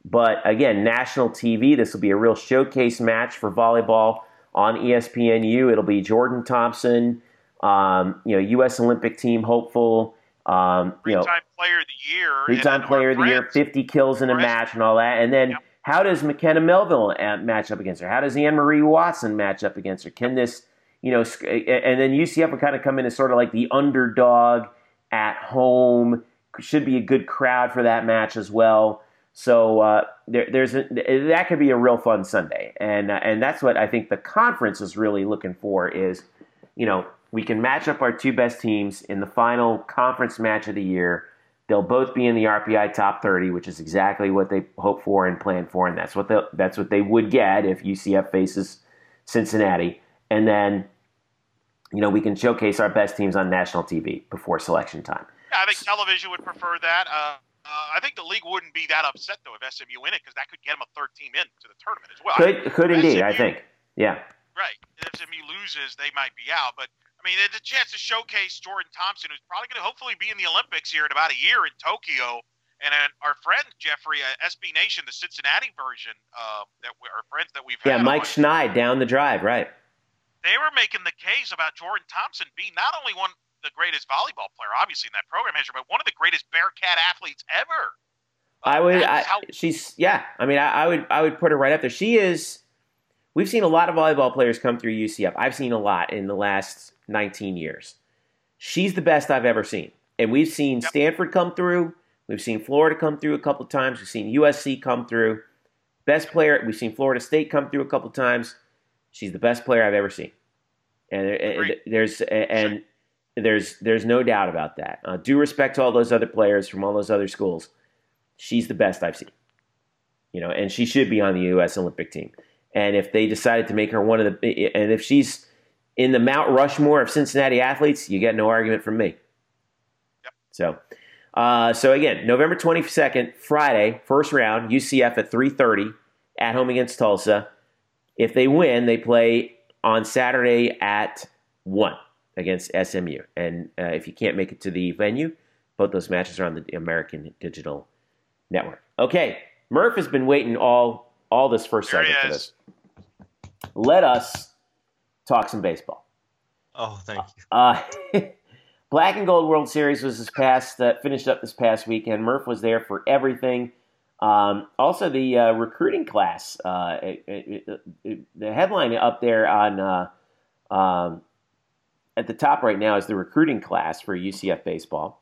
but again, national TV. This will be a real showcase match for volleyball on ESPNU. It'll be Jordan Thompson, um, you know, U.S. Olympic team hopeful. Um, you know, Three-time player of the year. three-time player of the year, 50 kills in a match and all that. And then Yep. how does McKenna Melville uh, match up against her? How does Anne Marie Watson match up against her? Can this, you know, and then UCF would kind of come in as sort of like the underdog at home. Should be a good crowd for that match as well. So uh, there, there's a, that could be a real fun Sunday, and uh, and that's what I think the conference is really looking for is, you know, we can match up our two best teams in the final conference match of the year. They'll both be in the RPI top 30, which is exactly what they hope for and plan for, and that's what they that's what they would get if UCF faces Cincinnati. And then, you know, we can showcase our best teams on national TV before selection time. Yeah, I think television would prefer that. Uh, uh, I think the league wouldn't be that upset though if SMU win it because that could get them a third team into the tournament as well. Could could indeed, I think. Yeah. Right. If SMU loses, they might be out. But I mean, it's a chance to showcase Jordan Thompson, who's probably going to hopefully be in the Olympics here in about a year in Tokyo. And then our friend Jeffrey, uh, SB Nation, the Cincinnati version, uh, that we, our friends that we've had. Yeah, Mike on, Schneid down the drive, right. they were making the case about Jordan Thompson being not only one the greatest volleyball player, obviously in that program history, but one of the greatest Bearcat athletes ever. I would. I, how- she's yeah. I mean, I, I would. I would put her right up there. She is. We've seen a lot of volleyball players come through UCF. I've seen a lot in the last 19 years. She's the best I've ever seen, and we've seen Yep. Stanford come through. We've seen Florida come through a couple times. We've seen USC come through. Best player. We've seen Florida State come through a couple times. She's the best player I've ever seen, and, and there's and there's there's no doubt about that. Uh, due respect to all those other players from all those other schools she's the best I've seen. You know, and she should be on the U.S. Olympic team. And if they decided to make her one of the, and if she's in the Mount Rushmore of Cincinnati athletes, you get no argument from me. Yep. So, uh, so again, November twenty second, Friday, first round, UCF at three thirty at home against Tulsa. If they win, they play on Saturday at one against SMU. And uh, if you can't make it to the venue, both those matches are on the American Digital Network. Okay, Murph has been waiting all all this first There he segment for this. Let us talk some baseball. Oh, thank you. Uh, Black and Gold World Series was this past uh, finished up this past weekend. Murph was there for everything. Um, also, the uh, recruiting class. Uh, it, it, it, the headline up there on uh, um, at the top right now is the recruiting class for UCF baseball.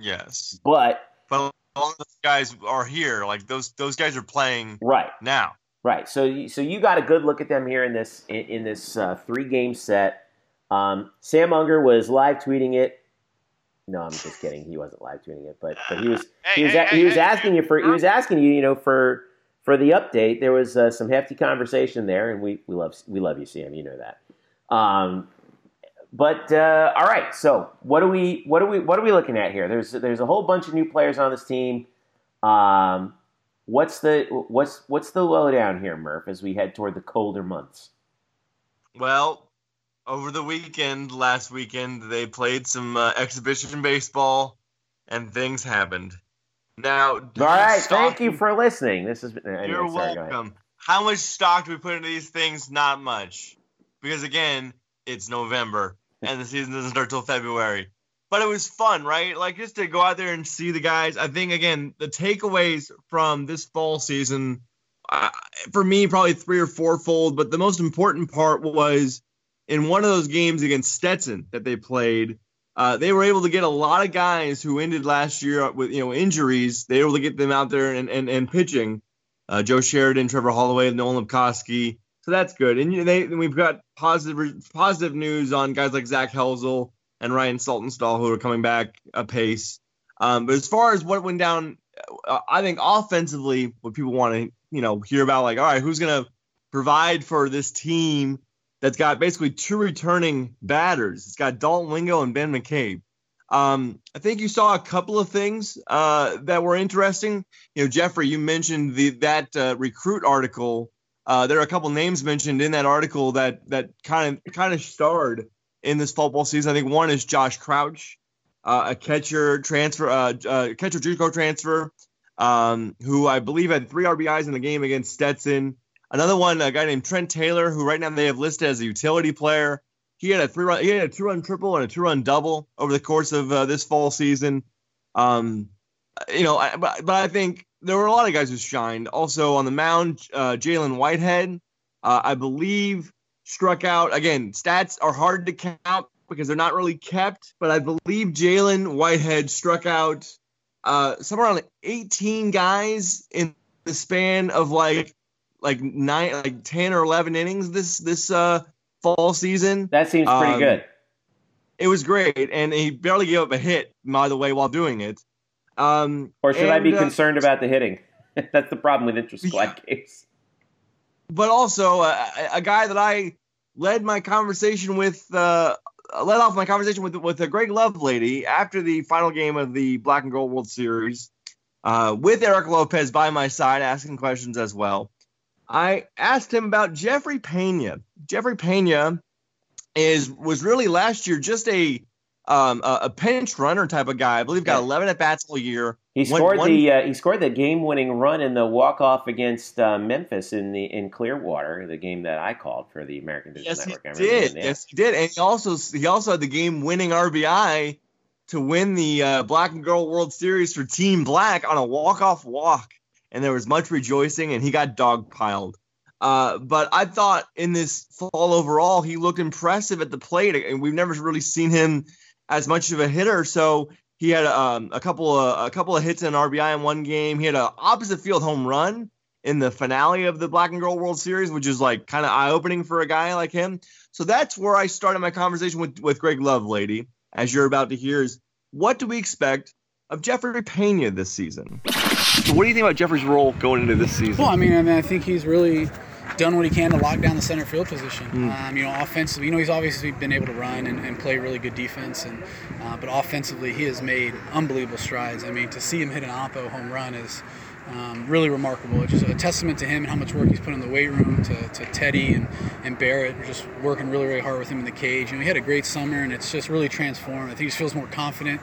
Yes, But but a lot of those guys are here. Like those those guys are playing right, now. Right. So, you- so you got a good look at them here in this in, in this uh, three game set. Um, Sam Unger was live tweeting it. No, I'm just kidding. He wasn't live tweeting it, but but he was he was hey, a- hey, he was asking you for he was asking you you know for for the update. There was uh, some hefty conversation there, and we, we love we love you, Sam. You know that. Um, but uh, all right, so what are we what are we what are we looking at here? There's there's a whole bunch of new players on this team. Um, what's the what's what's the lowdown here, Murph, as we head toward the colder months? Well, over the weekend, last weekend, they played some uh, exhibition baseball, and things happened. Now, all right, thank you for listening. This is anyway, you're sorry, welcome. How much stock do we put into these things? Not much, because again, it's November and the season doesn't start till February. But it was fun, right? Like just to go out there and see the guys. I think again, the takeaways from this fall season, uh, for me, probably three or fourfold. But the most important part was in one of those games against Stetson that they played. Uh, they were able to get a lot of guys who ended last year with you know injuries. They were able to get them out there and and, and pitching. Uh, Joe Sheridan, Trevor Holloway, Nolan Lepkowski, so that's good. And they we've got positive positive news on guys like Zach Helzel and Ryan Saltonstall who are coming back a pace. Um, but as far as what went down, uh, I think offensively, what people want to you know hear about, like, all right, who's going to provide for this team that's got basically two returning batters? It's got Dalton Wingo and Ben McCabe. Um, I think you saw a couple of things uh, that were interesting. You know, Jeffrey, you mentioned the that uh, recruit article uh, there are a couple names mentioned in that article that that kind of kind of starred in this football season. I think one is Josh Crouch, uh, a catcher transfer, uh, uh, catcher JUCO transfer, um, who I believe had three RBIs in the game against Stetson. Another one, a guy named Trent Taylor, who right now they have listed as a utility player. He had a three run, he had a two run triple and a two run double over the course of uh, this fall season. Um, you know, I, but, but I think there were a lot of guys who shined. Also on the mound, uh, Jalen Whitehead, uh, I believe, struck out. Again, stats are hard to count because they're not really kept, but I believe Jalen Whitehead struck out uh, somewhere around 18 guys in the span of like like nine, like 10 or 11 innings this this uh, fall season. That seems pretty um, good. It was great, and he barely gave up a hit, by the way, while doing it. Um, or should and, I be uh, concerned about the hitting? That's the problem with intrasquad games. But also, uh, a guy that I led my conversation with, uh, led off my conversation with with a Greg Lovelady after the final game of the Black and Gold World Series, uh, with Eric Lopez by my side, asking questions as well. I asked him about Jeffrey Pena. Jeffrey Pena is was really last year just a um, a, a, pinch runner type of guy. I believe got 11 at bats all year. He scored one, the uh, he scored the game winning run in the walk off against uh, Memphis in the in Clearwater, the game that I called for the American Vision yes, Network. He did. Yes, he did. And he also he also had the game winning RBI to win the uh, Black and Gold World Series for Team Black on a walk off walk, and there was much rejoicing, and he got dogpiled. Uh, but I thought in this fall overall, he looked impressive at the plate, and we've never really seen him as much of a hitter. So he had um, a couple of a couple of hits and RBI in one game. He had an opposite field home run in the finale of the Black and Gold World Series, which is like kind of eye opening for a guy like him. So that's where I started my conversation with with Greg Lovelady, as you're about to hear. Is what do we expect of Jeffrey Pena this season? So what do you think about Jeffrey's role going into this season? Well, I mean, I mean, I think he's really done what he can to lock down the center field position. Mm. Um, you know, offensively, you know, he's obviously been able to run and, and play really good defense, and uh, but offensively, he has made unbelievable strides. I mean, to see him hit an oppo home run is um, really remarkable. It's just a testament to him and how much work he's put in the weight room, to, to Teddy and, and Barrett, just working really, really hard with him in the cage. You know, he had a great summer, and it's just really transformed. I think he feels more confident.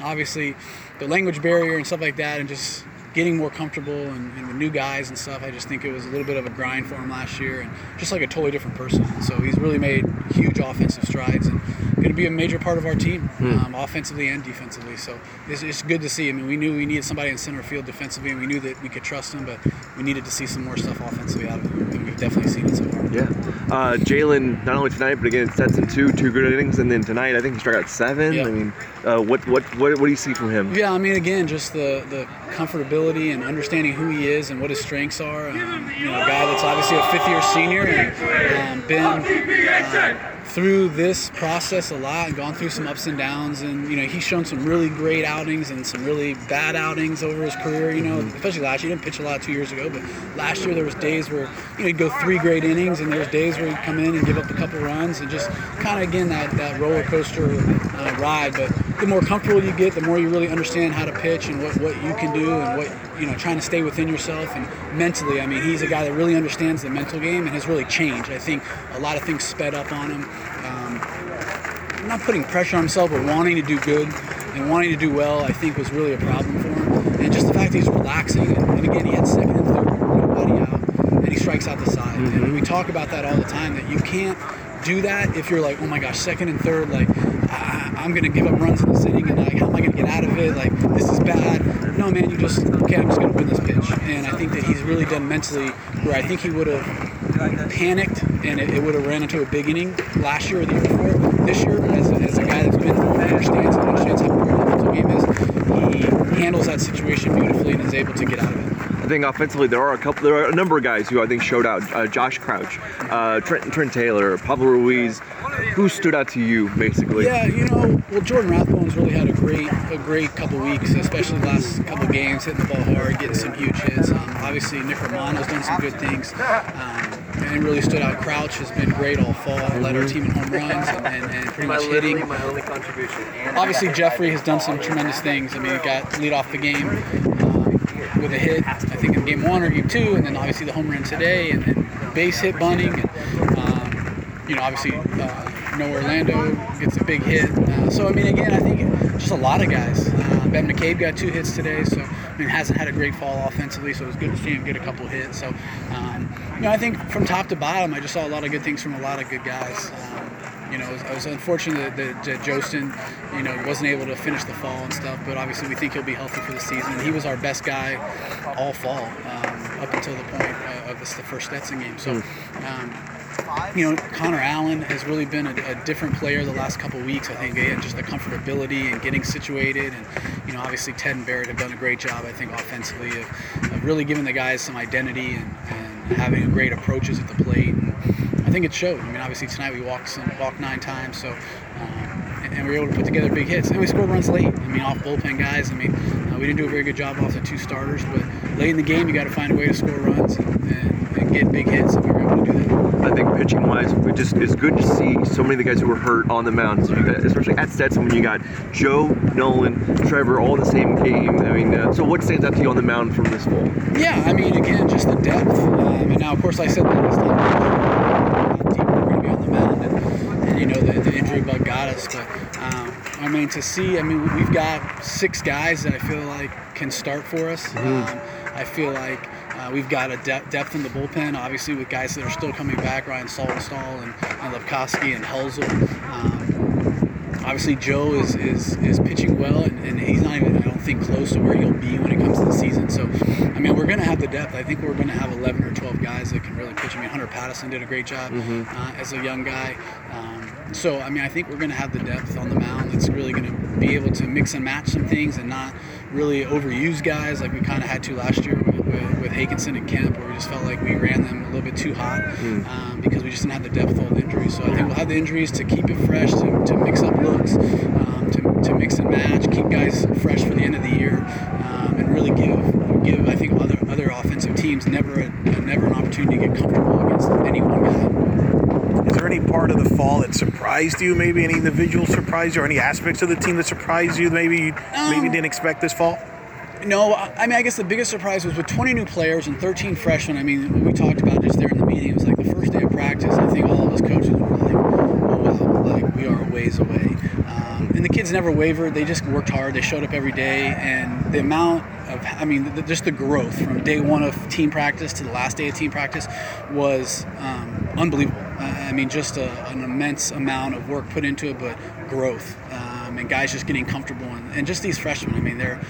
Obviously, the language barrier and stuff like that, and just getting more comfortable and, and, the new guys and stuff. I just think it was a little bit of a grind for him last year and just like a totally different person. So he's really made huge offensive strides and going to be a major part of our team, hmm. um, offensively and defensively. So it's, it's, good to see. I mean, we knew we needed somebody in center field defensively, and we knew that we could trust him, but we needed to see some more stuff offensively out of him, and we've definitely seen it so far. Yeah. Uh, Jalen, not only tonight, but again, Stetson two, two good innings, and then tonight I think he struck out seven. Yeah. I mean, uh, what, what what what do you see from him? Yeah, I mean, again, just the the comfortability and understanding who he is and what his strengths are. Um, you know, a guy that's obviously a fifth year senior and um, been. Uh, through this process a lot and gone through some ups and downs. And you know, he's shown some really great outings and some really bad outings over his career. You know, especially last year. He didn't pitch a lot two years ago, but last year there was days where you know he'd go three great innings, and there's days where he'd come in and give up a couple runs, and just kind of again that that roller coaster uh, ride. But the more comfortable you get, the more you really understand how to pitch and what, what you can do and what you know trying to stay within yourself and mentally. I mean, he's a guy that really understands the mental game and has really changed. I think a lot of things sped up on him. Um, not putting pressure on himself, but wanting to do good and wanting to do well, I think was really a problem for him. And just the fact that he's relaxing, and, and again, he had second and third, nobody out, and he strikes out the side. Mm-hmm. And we talk about that all the time that you can't do that if you're like, oh my gosh, second and third, like I, am gonna give up runs in the inning, and like how am I gonna get out of it? Like this is bad. No, man, you just okay. I'm just gonna win this pitch, and I think that he's really done mentally where I think he would have panicked and it, it would have ran into a big inning last year or the year before. This year, as a, as a guy that's been through understands understands how important the mental game is, he handles that situation beautifully and is able to get out of it. I think offensively there are a couple, there are a number of guys who I think showed out. Uh, Josh Crouch, uh, Trent, Trent Taylor, Pablo Ruiz. Who stood out to you, basically? Yeah, you know, well, Jordan Rathbone's really had a great, a great couple weeks, especially the last couple games, hitting the ball hard, getting some huge hits. Um, obviously, Nick Romano's done some good things. Um, and really stood out. Crouch has been great all fall, led our team in home runs and, and, and pretty much hitting. My only contribution. Obviously, Jeffrey has done some tremendous things. I mean, he got lead off the game um, with a hit, I think in game one or game two, and then obviously the home run today, and, and base hit bunting. And, um, you know, obviously, uh, Noah Orlando gets a big hit. Uh, so, I mean, again, I think just a lot of guys. Uh, ben McCabe got two hits today, so I mean, hasn't had a great fall offensively, so it was good to see him get a couple hits. So, um, you know, I think from top to bottom, I just saw a lot of good things from a lot of good guys. Um, you know, I was, I was unfortunate that, that Jostin, you know, wasn't able to finish the fall and stuff, but obviously we think he'll be healthy for the season. He was our best guy all fall um, up until the point of this, the first Stetson game. So, um, you know, Connor Allen has really been a, a different player the last couple weeks. I think again, just the comfortability and getting situated, and you know, obviously Ted and Barrett have done a great job. I think offensively of, of really giving the guys some identity and, and having great approaches at the plate. And I think it showed. I mean, obviously tonight we walked some, walked nine times, so. Um, and we were able to put together big hits. And we scored runs late. I mean, off bullpen guys. I mean, uh, we didn't do a very good job off the two starters, but late in the game, you got to find a way to score runs and, and, and get big hits, and we were able to do that. Think pitching wise, it just it's good to see so many of the guys who were hurt on the mound. So got, especially at Stetson when you got Joe, Nolan, Trevor all in the same game. I mean, uh, so what stands out to you on the mound from this fall? Yeah, I mean, again, just the depth. Um, and now, of course, I said that last time. How deep we're going to be on the mound, and, and you know the, the, injury bug got us. But um, I mean, to see, I mean, we've got six guys that I feel like can start for us. Mm-hmm. Um, I feel like uh, we've got a de- depth in the bullpen, obviously, with guys that are still coming back, Ryan Saltonstall and, and Lepkowski and Helsel. Um, obviously, Joe is, is, is pitching well, and, and, he's not even, I don't think, close to where he'll be when it comes to the season. So, I mean, we're going to have the depth. I think we're going to have 11 or 12 guys that can really pitch. I mean, Hunter Patterson did a great job mm-hmm. uh, as a young guy. Um, so, I mean, I think we're going to have the depth on the mound that's really going to be able to mix and match some things and not really overuse guys like we kind of had to last year with, with, Hakinson and Kemp, where we just felt like we ran them a little bit too hot mm. um, because we just didn't have the depth of the injuries. So I think we'll have the injuries to keep it fresh, to, to mix up looks, um, to, to mix and match, keep guys fresh for the end of the year, um, and really give give I think other other offensive teams never a, never an opportunity to get comfortable against any one guy. Is there any part of the fall that surprised you? Maybe any individual surprised you, or any aspects of the team that surprised you? Maybe you um, maybe didn't expect this fall. No, I mean, I guess the biggest surprise was with 20 new players and 13 freshmen. I mean, we talked about just there in the meeting. It was like the first day of practice. I think all of us coaches were like, oh, wow, like we are a ways away. Um, and the kids never wavered. They just worked hard. They showed up every day. And the amount of, I mean, the, just the growth from day one of team practice to the last day of team practice was um, unbelievable. I mean, just a, an immense amount of work put into it, but growth. Um, and guys just getting comfortable. And, and just these freshmen, I mean, they're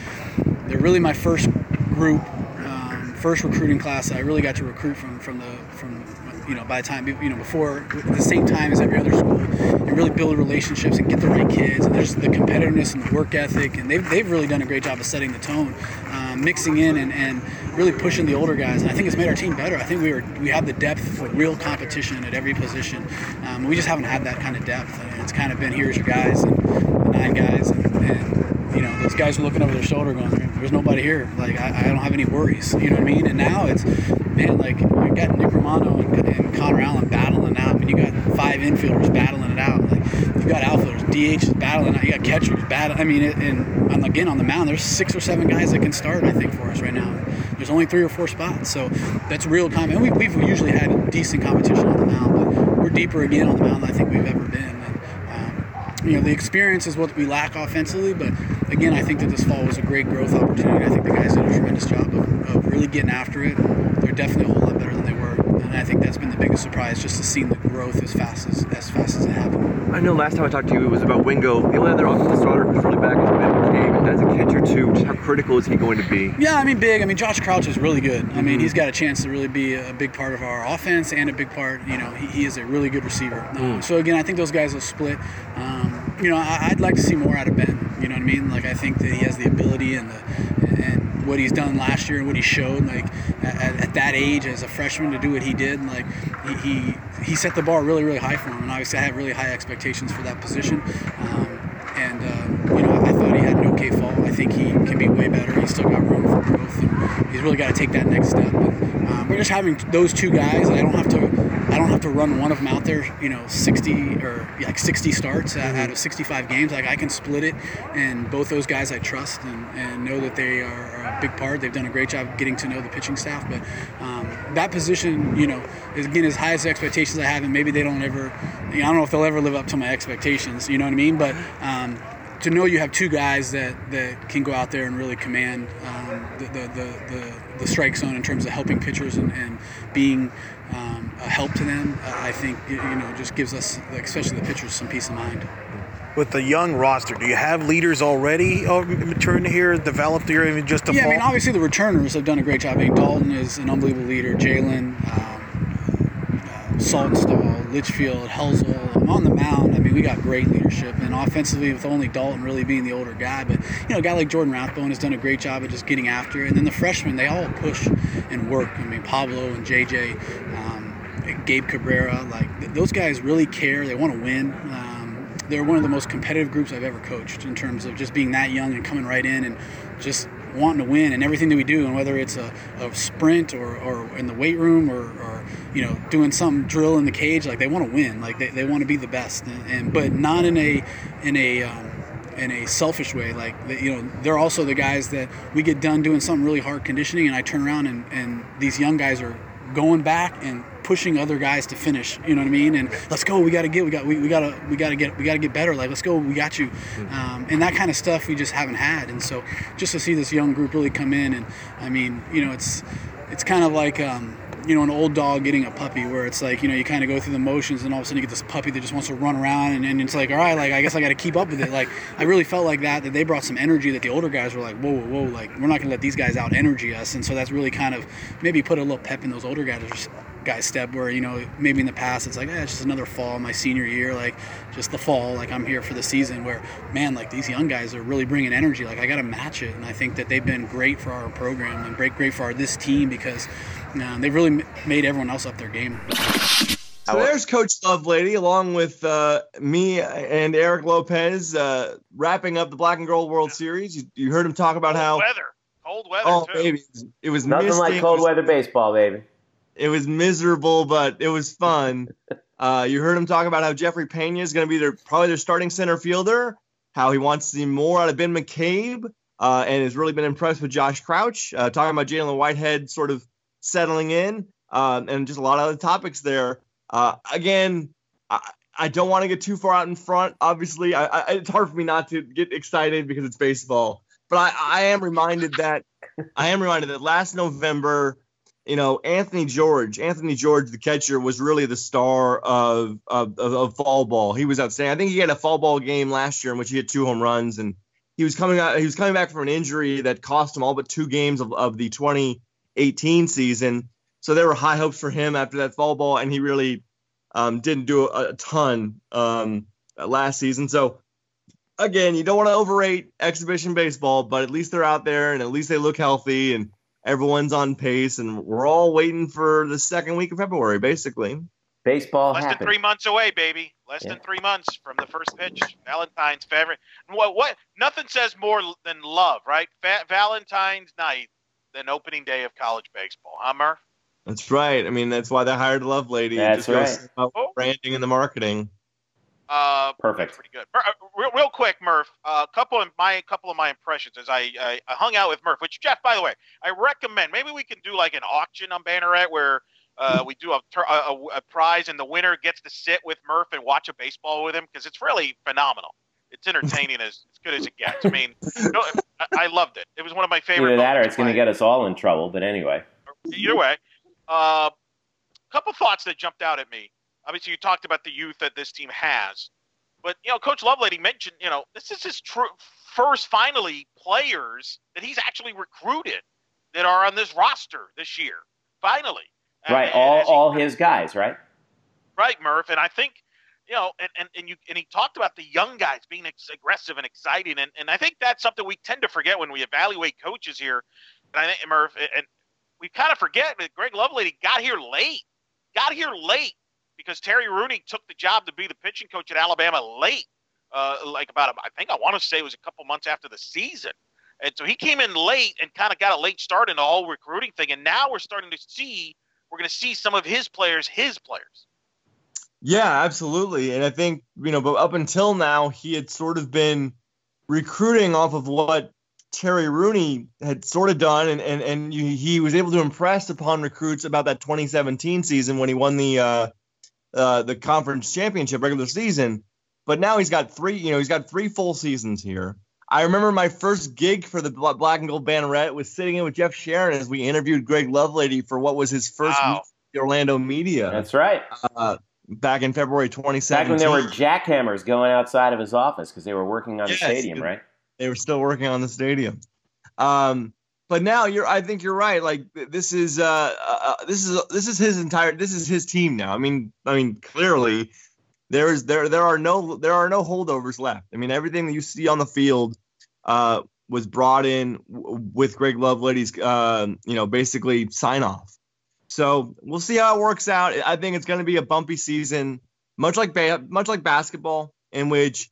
they're really my first group um, first recruiting class that I really got to recruit from from the from you know by the time you know before at the same time as every other school and really build relationships and get the right kids and there's the competitiveness and the work ethic and they've, they've really done a great job of setting the tone um, mixing in and, and really pushing the older guys and I think it's made our team better. I think we were we have the depth for real competition at every position. Um, we just haven't had that kind of depth it's kind of been here's your guys and nine guys and, and you know, those guys are looking over their shoulder going, there's nobody here. Like, I, I, don't have any worries. You know what I mean? And now it's, man, like, you got Nick Romano and, and Connor Allen battling out. I mean, you got five infielders battling it out. Like, you've got outfielders, DH battling out. You got catchers battling. I mean, and, and again, on the mound, there's six or seven guys that can start, I think, for us right now. There's only three or four spots. So that's real time. And we, we've usually had decent competition on the mound, but we're deeper again on the mound than I think we've ever been. And, um, you know, the experience is what we lack offensively, but again, I think that this fall was a great growth opportunity. I think the guys did a tremendous job of, of really getting after it. They're definitely a whole lot better than they were, and I think that's been the biggest surprise, just to see the growth as fast as as fast as it happened. I know last time I talked to you, it was about Wingo. The only other offensive starter who's really back is Ben McCabe. As a catcher too, just how critical is he going to be? Yeah, I mean, big. I mean, Josh Crouch is really good. I mean, mm-hmm. he's got a chance to really be a big part of our offense and a big part. You know, he, he is a really good receiver. Mm. Um, so again, I think those guys will split. Um, you know, I, I'd like to see more out of Ben. You know what I mean? Like I think that he has the ability and the and what he's done last year and what he showed, like at, at that age as a freshman to do what he did, like he, he, he set the bar really really high for him, and obviously I have really high expectations for that position. Um, and uh, you know I thought he had an okay fall. I think he can be way better. He's still got room for growth, and he's really got to take that next step. But, um, but just having those two guys, I don't have to I don't have to run one of them out there, you know, 60 or like 60 starts mm-hmm. out of 65 games. Like I can split it, and both those guys I trust and, and know that they are, are, a big part. They've done a great job getting to know the pitching staff. But um, that position, you know, is again as high as the expectations I have, and maybe they don't ever, you know, I don't know if they'll ever live up to my expectations. You know what I mean? But um, to know you have two guys that, that can go out there and really command um, the, the, the, the, the strike zone in terms of helping pitchers and, and being um, a help to them, uh, I think you know just gives us, especially the pitchers, some peace of mind. With the young roster, do you have leaders already uh, maturing here, developed here, even just a yeah? I mean, obviously the returners have done a great job. I mean, Dalton is an unbelievable leader. Jalen. Um, Saltonstall, Litchfield, Helsel. On the mound, I mean, we got great leadership. And offensively, with only Dalton really being the older guy. But, you know, a guy like Jordan Rathbone has done a great job of just getting after it. And then the freshmen, they all push and work. I mean, Pablo and JJ, um, Gabe Cabrera, like, those guys really care. They want to win. Um, they're one of the most competitive groups I've ever coached in terms of just being that young and coming right in and just wanting to win and everything that we do, and whether it's a, a sprint or, or in the weight room or, or, you know doing some drill in the cage, like they want to win, like they, they want to be the best, and, and, but not in a in a um, in a selfish way. Like you know, they're also the guys that we get done doing something really hard conditioning, and I turn around and, and these young guys are going back and pushing other guys to finish. You know what I mean? And let's go. We got to get. We got. We, we got to. We got to get. We got to get better. Like let's go. We got you. Mm-hmm. Um, and that kind of stuff we just haven't had. And so just to see this young group really come in, and I mean, you know, it's it's kind of like. Um, you know, an old dog getting a puppy where it's like, you know, you kind of go through the motions and all of a sudden you get this puppy that just wants to run around and, and it's like, all right, like, I guess I got to keep up with it. Like, I really felt like that, that they brought some energy that the older guys were like, whoa, whoa, whoa, like, we're not going to let these guys out energy us. And so that's really kind of maybe put a little pep in those older guys guy step where you know maybe in the past it's like eh, it's just another fall my senior year like just the fall like i'm here for the season where man like these young guys are really bringing energy like i gotta match it and i think that they've been great for our program and great great for our this team because uh, they've really made everyone else up their game so there's Coach Lovelady, along with uh, me and Eric Lopez, uh, wrapping up the Black and Gold World Series. You, you heard him talk about cold how weather, cold weather. Oh, too. baby, it was nothing misting. like cold weather baseball, baby. It was miserable, but it was fun. Uh, you heard him talk about how Jeffrey Pena is going to be their probably their starting center fielder. How he wants to see more out of Ben McCabe, uh, and has really been impressed with Josh Crouch. Uh, talking about Jalen Whitehead sort of settling in, um, and just a lot of other topics there. Uh, again, I, I don't want to get too far out in front. Obviously, I, I, it's hard for me not to get excited because it's baseball. But I, I am reminded that I am reminded that last November, you know, Anthony George, Anthony George, the catcher, was really the star of of, of, of fall ball. He was outstanding. I think he had a fall ball game last year in which he hit two home runs, and he was coming out. He was coming back from an injury that cost him all but two games of, of the 2018 season. So there were high hopes for him after that fall ball, and he really um, didn't do a, a ton um, last season. So again, you don't want to overrate exhibition baseball, but at least they're out there and at least they look healthy and everyone's on pace, and we're all waiting for the second week of February, basically. Baseball Less happened. than three months away, baby. Less Yeah. than three months from the first pitch. Valentine's favorite. What? What? Nothing says more than love, right? Fa- Valentine's night than opening day of college baseball, huh, Murph? That's right. I mean, that's why they hired the Love Lady. That's just right. Oh. branding and the marketing. Uh, Perfect. Pretty good. Uh, Real, real quick, Murph. A uh, couple of my couple of my impressions as I, I I hung out with Murph. Which Jeff, by the way, I recommend. Maybe we can do like an auction on Banneret where uh, we do a, a, a, a prize and the winner gets to sit with Murph and watch a baseball with him because it's really phenomenal. It's entertaining as, as good as it gets. I mean, no, I, I loved it. It was one of my favorite. Either that or it's going to get us all in trouble. But anyway, Either way, a uh, couple thoughts that jumped out at me. Obviously, you talked about the youth that this team has, but you know, Coach Lovelady mentioned, you know, this is his tr- first finally players that he's actually recruited that are on this roster this year. Finally, right? And- All and as he- all his guys, right? right, Murph. And I think, you know, and, and, and you and he talked about the young guys being ex- aggressive and exciting, and, and I think that's something we tend to forget when we evaluate coaches here. And I think Murph, and we kind of forget that Greg Lovelady got here late, got here late because Terry Rooney took the job to be the pitching coach at Alabama late, uh, like about I think I want to say it was a couple months after the season. And so he came in late and kind of got a late start in the whole recruiting thing. And now we're starting to see, we're going to see some of his players, his players. Yeah, absolutely. And I think, you know, but up until now, he had sort of been recruiting off of what Terry Rooney had sort of done. And, and, and he was able to impress upon recruits about that 2017 season when he won the, uh, uh, the conference championship regular season. But now he's got three, you know, he's got three full seasons here. I remember my first gig for the Black and Gold Banneret was sitting in with Jeff Sharon as we interviewed Greg Lovelady for what was his first Wow. week at the Orlando media That's right. uh, back in February 2017. Back when there were jackhammers going outside of his office because they were working on Yes. the stadium, right? they were still working on the stadium. Um, but now you're, I think you're right. Like this is, uh, uh, this is, this is his entire, this is his team now. I mean, I mean, clearly there's, there, there are no, there are no holdovers left. I mean, everything that you see on the field, uh, was brought in with Greg Lovelady's, uh, you know, basically sign off. So we'll see how it works out. I think it's going to be a bumpy season, much like ba- much like basketball, in which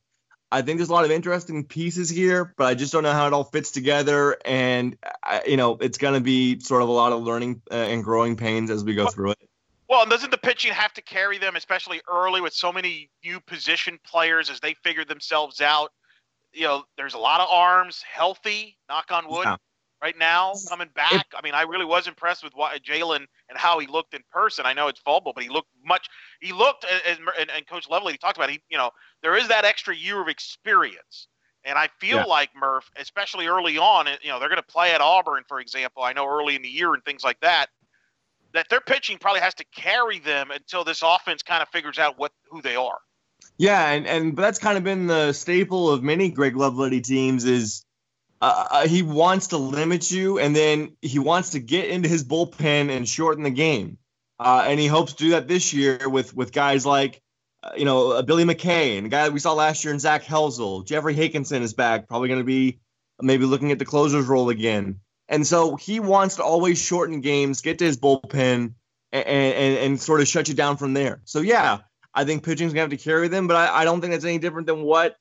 I think there's a lot of interesting pieces here, but I just don't know how it all fits together. And I, you know, it's going to be sort of a lot of learning uh, and growing pains as we go through it. Well, and doesn't the pitching have to carry them, especially early with so many new position players as they figure themselves out? You know, there's a lot of arms, healthy, knock on wood, Yeah. Right now, coming back. I mean, I really was impressed with what Jalen and how he looked in person. I know it's vulnerable, but he looked much. He looked, as, and, and Coach Lovely he talked about. He, you know, there is that extra year of experience, and I feel Yeah. like Murph, especially early on. You know, they're going to play at Auburn, for example. I know early in the year and things like that. That their pitching probably has to carry them until this offense kind of figures out what who they are. Yeah, and and but that's kind of been the staple of many Greg Lovelady teams is uh, uh, he wants to limit you, and then he wants to get into his bullpen and shorten the game, uh, and he hopes to do that this year with with guys like uh, you know uh, Billy McKay and the guy that we saw last year in Zach Helzel. Jeffrey Hakinson is back, probably going to be maybe looking at the closer's role again, and so he wants to always shorten games, get to his bullpen, and and, and sort of shut you down from there. So yeah. I think pitching's gonna have to carry them, but I, I don't think that's any different than what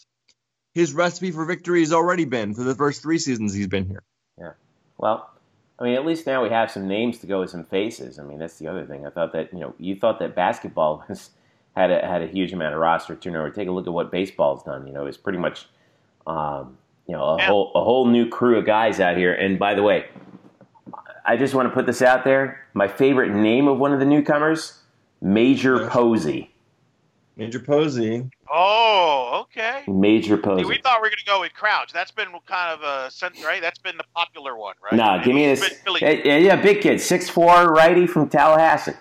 his recipe for victory has already been for the first three seasons he's been here. Yeah. Well, I mean, at least now we have some names to go with some faces. I mean, that's the other thing. I thought that you know, you thought that basketball was, had a, had a huge amount of roster turnover. Take a look at what baseball's done. You know, it's pretty much, um, you know, a Yeah. whole a whole new crew of guys out here. And by the way, I just want to put this out there. My favorite name of one of the newcomers, Major Yeah. Posey. Major Posey. Oh, okay. Major See, Posey. we thought we were going to go with Crouch. That's been kind of a sense, right? That's been the popular one, right? No, give me He's this. been Yeah, yeah, yeah, big kid, six four, righty from Tallahassee.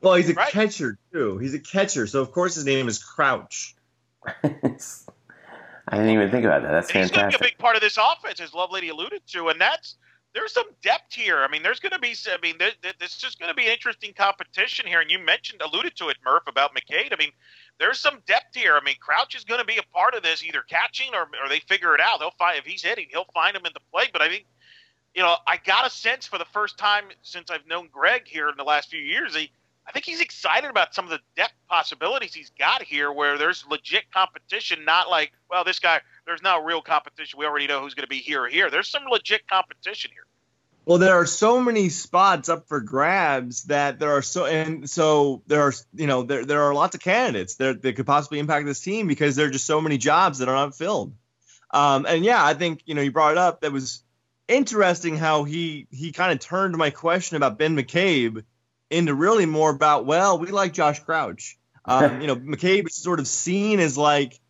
Well, he's a Right. catcher too. He's a catcher, so of course his name is Crouch. I didn't even think about that. That's And he's going to be a fantastic. big part of this offense, as Lovelady alluded to, and that's there's some depth here. I mean, there's going to be. I mean, there, there, this is just going to be interesting competition here. And you mentioned, alluded to it, Murph, about McCabe. I mean, there's some depth here. I mean, Crouch is going to be a part of this, either catching or, or they figure it out. They'll find if he's hitting, he'll find him in the play. But I think, you know, I got a sense for the first time since I've known Greg here in the last few years. He, I think he's excited about some of the depth possibilities he's got here, where there's legit competition. Not like, well, this guy, there's no real competition. We already know who's going to be here or here. There's some legit competition here. Well, there are so many spots up for grabs that there are so and so there are you know there there are lots of candidates that that could possibly impact this team because there are just so many jobs that are not filled. Um, and yeah, I think you know you brought it up. That was interesting how he he kind of turned my question about Ben McCabe into really more about well, we like Josh Crouch. Um, you know, McCabe is sort of seen as like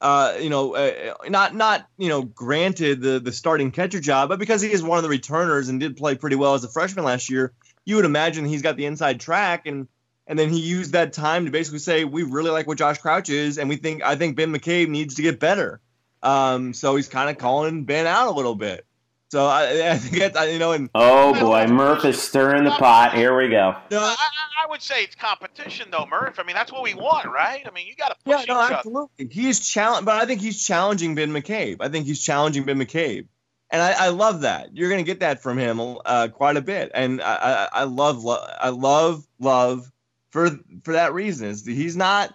uh, you know, uh, not not you know, granted the the starting catcher job, but because he is one of the returners and did play pretty well as a freshman last year, you would imagine he's got the inside track, and and then he used that time to basically say we really like what Josh Crouch is, and we think I think Ben McCabe needs to get better. Um, so he's kind of calling Ben out a little bit. So I, I think that's, you know, and oh boy, Murph is stirring the pot. Here we go. No, I, I, would say it's competition, though, Murph. I mean, that's what we want, right? I mean, you got to push yeah, no, absolutely. He's challenge, but I think he's challenging Ben McCabe. I think he's challenging Ben McCabe, and I, I love that. You're going to get that from him uh, quite a bit, and I, I, I love, love, I love, love for for that reason. Is he's not,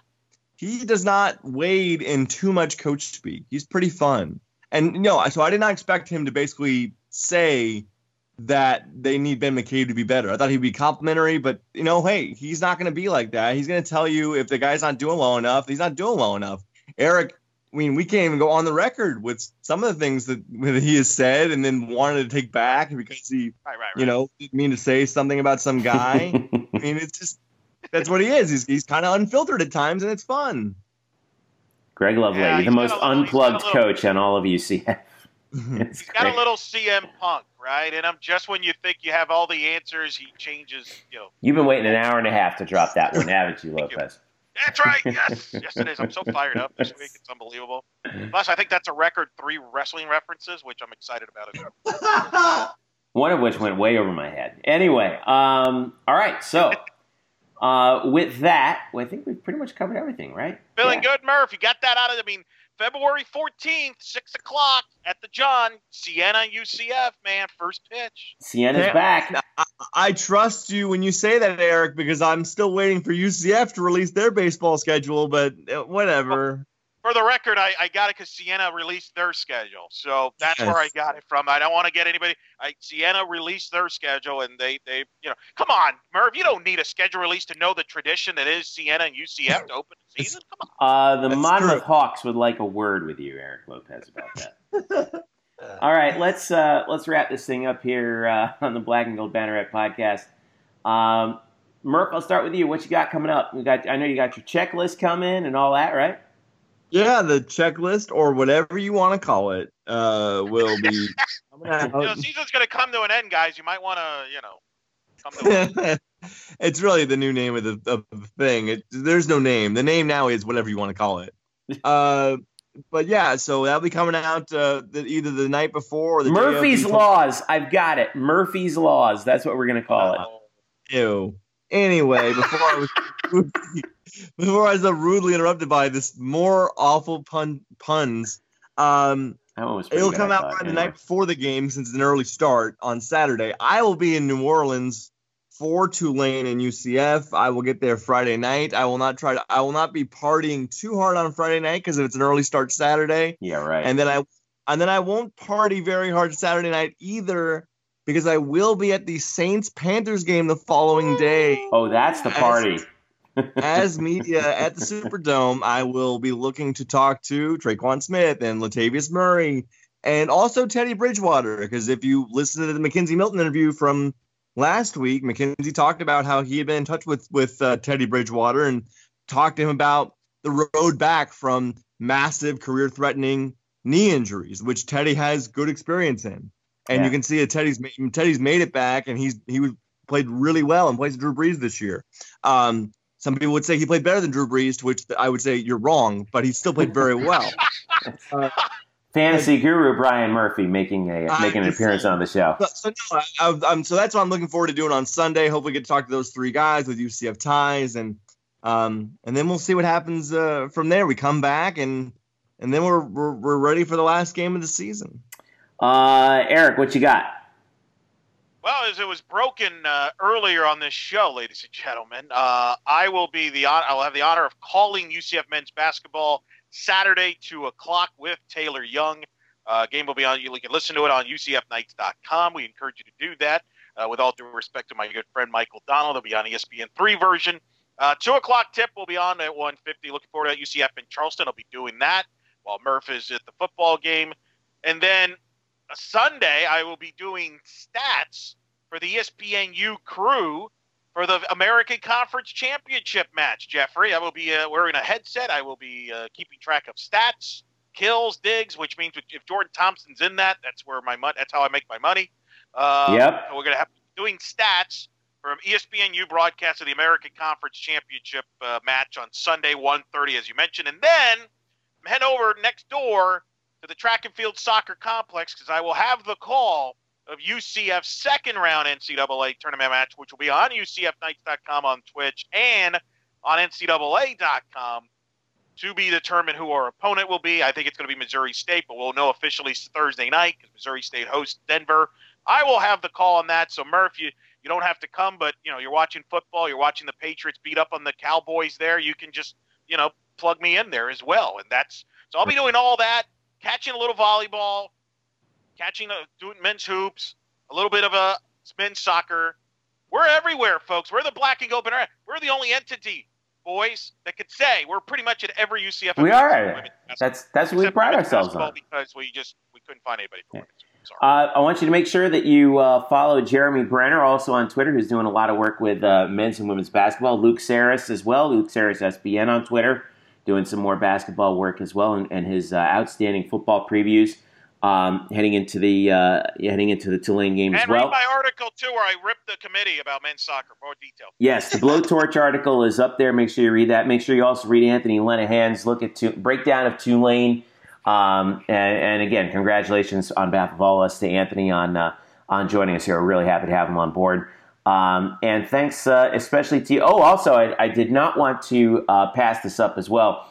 he does not wade in too much coach speak. He's pretty fun and no, so I did not expect him to basically say that they need Ben McCabe to be better. I thought he'd be complimentary, but you know, hey, he's not going to be like that. He's going to tell you if the guy's not doing well enough, he's not doing well enough. Eric, I mean, we can't even go on the record with some of the things that, that he has said and then wanted to take back because he, right, right, right. you know, didn't mean to say something about some guy. I mean, it's just that's what he is. He's, he's kind of unfiltered at times, and it's fun. Greg Lovelady, yeah, the most little, unplugged little, coach on all of UCF. he's got a little CM Punk, right? And I'm just when you think you have all the answers, he changes. You know, you've been waiting an hour and a half to drop that one, haven't you, Lopez? You. That's right. Yes, yes, it is. I'm so fired up this week. It's unbelievable. Plus, I think that's a record three wrestling references, which I'm excited about. one of which went way over my head. Anyway, um, all right, so. Uh, with that, well, I think we've pretty much covered everything, right? Feeling yeah. good, Murph. You got that out of. I mean, February fourteenth, six o'clock at the John. Siena UCF, man, first pitch. Siena's yeah, back. I, I, trust you when you say that, Eric, because I'm still waiting for UCF to release their baseball schedule. But uh, whatever for the record, I, I got it because Siena released their schedule, so that's yes. where I got it from. I don't want to get anybody. I, Siena released their schedule, and they, they, you know, come on, Merv, you don't need a schedule release to know the tradition that is Siena and UCF to open the season. Come on. Uh, the that's Monmouth true. Hawks would like a word with you, Eric Lopez, about that. All right, let's uh, let's wrap this thing up here uh, on the Black and Gold Banneret podcast. Um, Murph, I'll start with you. What you got coming up? We got. I know you got your checklist coming and all that, right? Yeah, the checklist or whatever you want to call it uh, will be. you know, season's going to come to an end, guys. You might want to, you know, it's really the new name of the, of the thing. It, there's no name. The name now is whatever you want to call it. Uh, but yeah, so that'll be coming out uh, the, either the night before or the Murphy's Laws. I've got it. Murphy's Laws. That's what we're gonna call it. Ew. Anyway, before I was before I was rudely interrupted by this more awful pun puns. Um, it'll come out thought, the night before the game since it's an early start on Saturday. I will be in New Orleans for Tulane and UCF. I will get there Friday night. I will not try to. I will not be partying too hard on Friday night because if it's an early start Saturday. Yeah, right. And then I and then I won't party very hard Saturday night either because I will be at the Saints Panthers game the following day. Oh, that's the party. As, as media at the Superdome, I will be looking to talk to Tre'Quan Smith and Latavius Murray and also Teddy Bridgewater. Because if you listen to the McKenzie Milton interview from last week, McKenzie talked about how he had been in touch with with uh, Teddy Bridgewater and talked to him about the road back from massive career threatening knee injuries, which Teddy has good experience in. And yeah. you can see that Teddy's Teddy's made it back, and he's he played really well and plays Drew Brees this year. Um, some people would say he played better than Drew Brees, to which I would say you're wrong, but he still played very well. Uh, fantasy guru Brian Murphy making a I making an just- appearance on the show. So, so no, I, I, I'm, so that's what I'm looking forward to doing on Sunday. Hopefully, get to talk to those three guys with UCF ties, and um, and then we'll see what happens uh, from there. We come back, and and then we're, we're we're ready for the last game of the season. Uh, Eric, what you got? Well, as it was broken uh, earlier on this show, ladies and gentlemen, uh, I will be the I will have the honor of calling UCF men's basketball Saturday, two o'clock, with Taylor Young. Uh, game will be on. You can listen to it on UCFKnights.com. We encourage you to do that. Uh, with all due respect to my good friend Michael Donald, they'll be on ESPN three version. Uh, two o'clock tip will be on at one fifty. Looking forward to UCF in Charleston. I'll be doing that while Murph is at the football game, and then Sunday I will be doing stats for the ESPNU crew for the American Conference Championship match. Jeffrey, I will be uh, wearing a headset. I will be uh, keeping track of stats, kills, digs, which means if Jordan Thompson's in that, that's where my money. That's how I make my money. Um, Yep. so We're gonna have doing stats from ESPNU broadcast of the American Conference Championship uh, match on Sunday, 1.30, as you mentioned, and then head over next door to the track and field soccer complex because I will have the call of UCF's second round NCAA tournament match, which will be on UCFKnights.com on Twitch and on NCAA.com to be determined who our opponent will be. I think it's going to be Missouri State, but we'll know officially Thursday night because Missouri State hosts Denver. I will have the call on that. So Murph, you you don't have to come, but you know you're watching football, you're watching the Patriots beat up on the Cowboys. There, you can just you know plug me in there as well, and that's so I'll be doing all that, catching a little volleyball, catching a, doing men's hoops, a little bit of a men's soccer. We're everywhere, folks. We're the black and gold banner. We're the only entity, boys, that could say we're pretty much at every UCF. We are. except women's basketball. That's that's what we pride ourselves on. because we just we couldn't find anybody for it. Sorry. Uh, I want you to make sure that you uh, follow Jeremy Brenner, also on Twitter, who's doing a lot of work with uh, men's and women's basketball. Luke Saris as well, Luke Saris SBN on Twitter, doing some more basketball work as well, and, and his uh, outstanding football previews um, heading into the uh, heading into the Tulane game as and well. read my article too, where I ripped the committee about men's soccer. More detail. Yes, the blowtorch article is up there. Make sure you read that. Make sure you also read Anthony Lenahan's look at tu- breakdown of Tulane. Um, and, and again, congratulations on behalf of all of us to Anthony on uh, on joining us here. We're really happy to have him on board. Um, and thanks uh, especially to you. Oh, also, I, I did not want to uh, pass this up as well.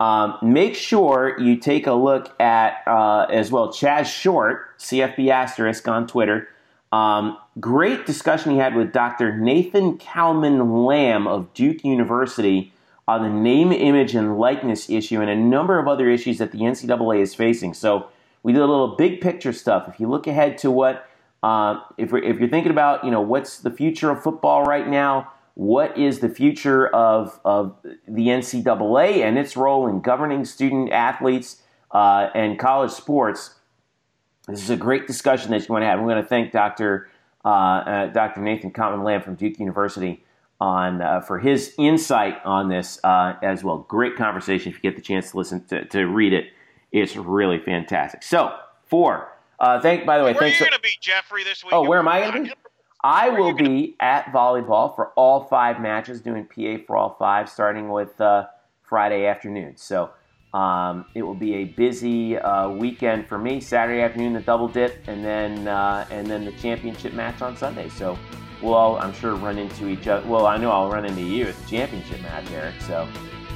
Um, make sure you take a look at uh, as well Chaz Short, CFB asterisk on Twitter. Um, great discussion he had with Dr. Nathan Kalman Lamb of Duke University on the name, image, and likeness issue and a number of other issues that the NCAA is facing. So we did a little big picture stuff. If you look ahead to what, uh, if, if you're thinking about, you know, what's the future of football right now, what is the future of, of the NCAA and its role in governing student athletes uh, and college sports, this is a great discussion that you want to have. I'm going to thank Dr. Uh, uh, Dr. Nathan Kalman Lamb from Duke University on uh, for his insight on this uh, as well. Great conversation. If you get the chance to listen to, to read it, it's really fantastic. So for uh, thank by the way, Where are you thanks. going to be, Jeffrey, this week? Oh, where am I going to be? I will be at volleyball for all five matches, doing PA for all five, starting with uh, Friday afternoon. So um, it will be a busy uh, weekend for me. Saturday afternoon, the double dip, and then uh, and then the championship match on Sunday. So we'll all, I'm sure, run into each other. Well, I know I'll run into you at the championship match, Eric. So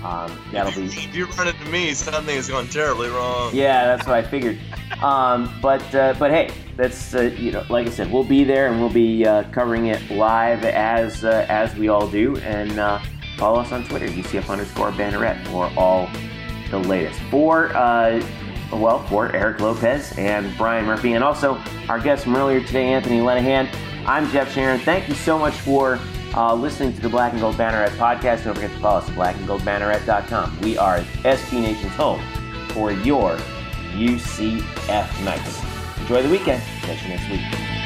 um, that'll be. If you run into me, something is going terribly wrong. Yeah, that's what I figured. Um, but uh, but hey, that's uh, you know, like I said, we'll be there and we'll be uh, covering it live as uh, as we all do. And uh, follow us on Twitter, UCF underscore Banneret for all the latest. For uh, well, for Eric Lopez and Brian Murphy, and also our guest from earlier today, Anthony Lenahan. I'm Jeff Sharon. Thank you so much for uh, listening to the Black and Gold Banneret podcast. Don't forget to follow us at blackandgoldbanneret.com. We are SB Nation's home for your UCF Knights. Enjoy the weekend. Catch you next week.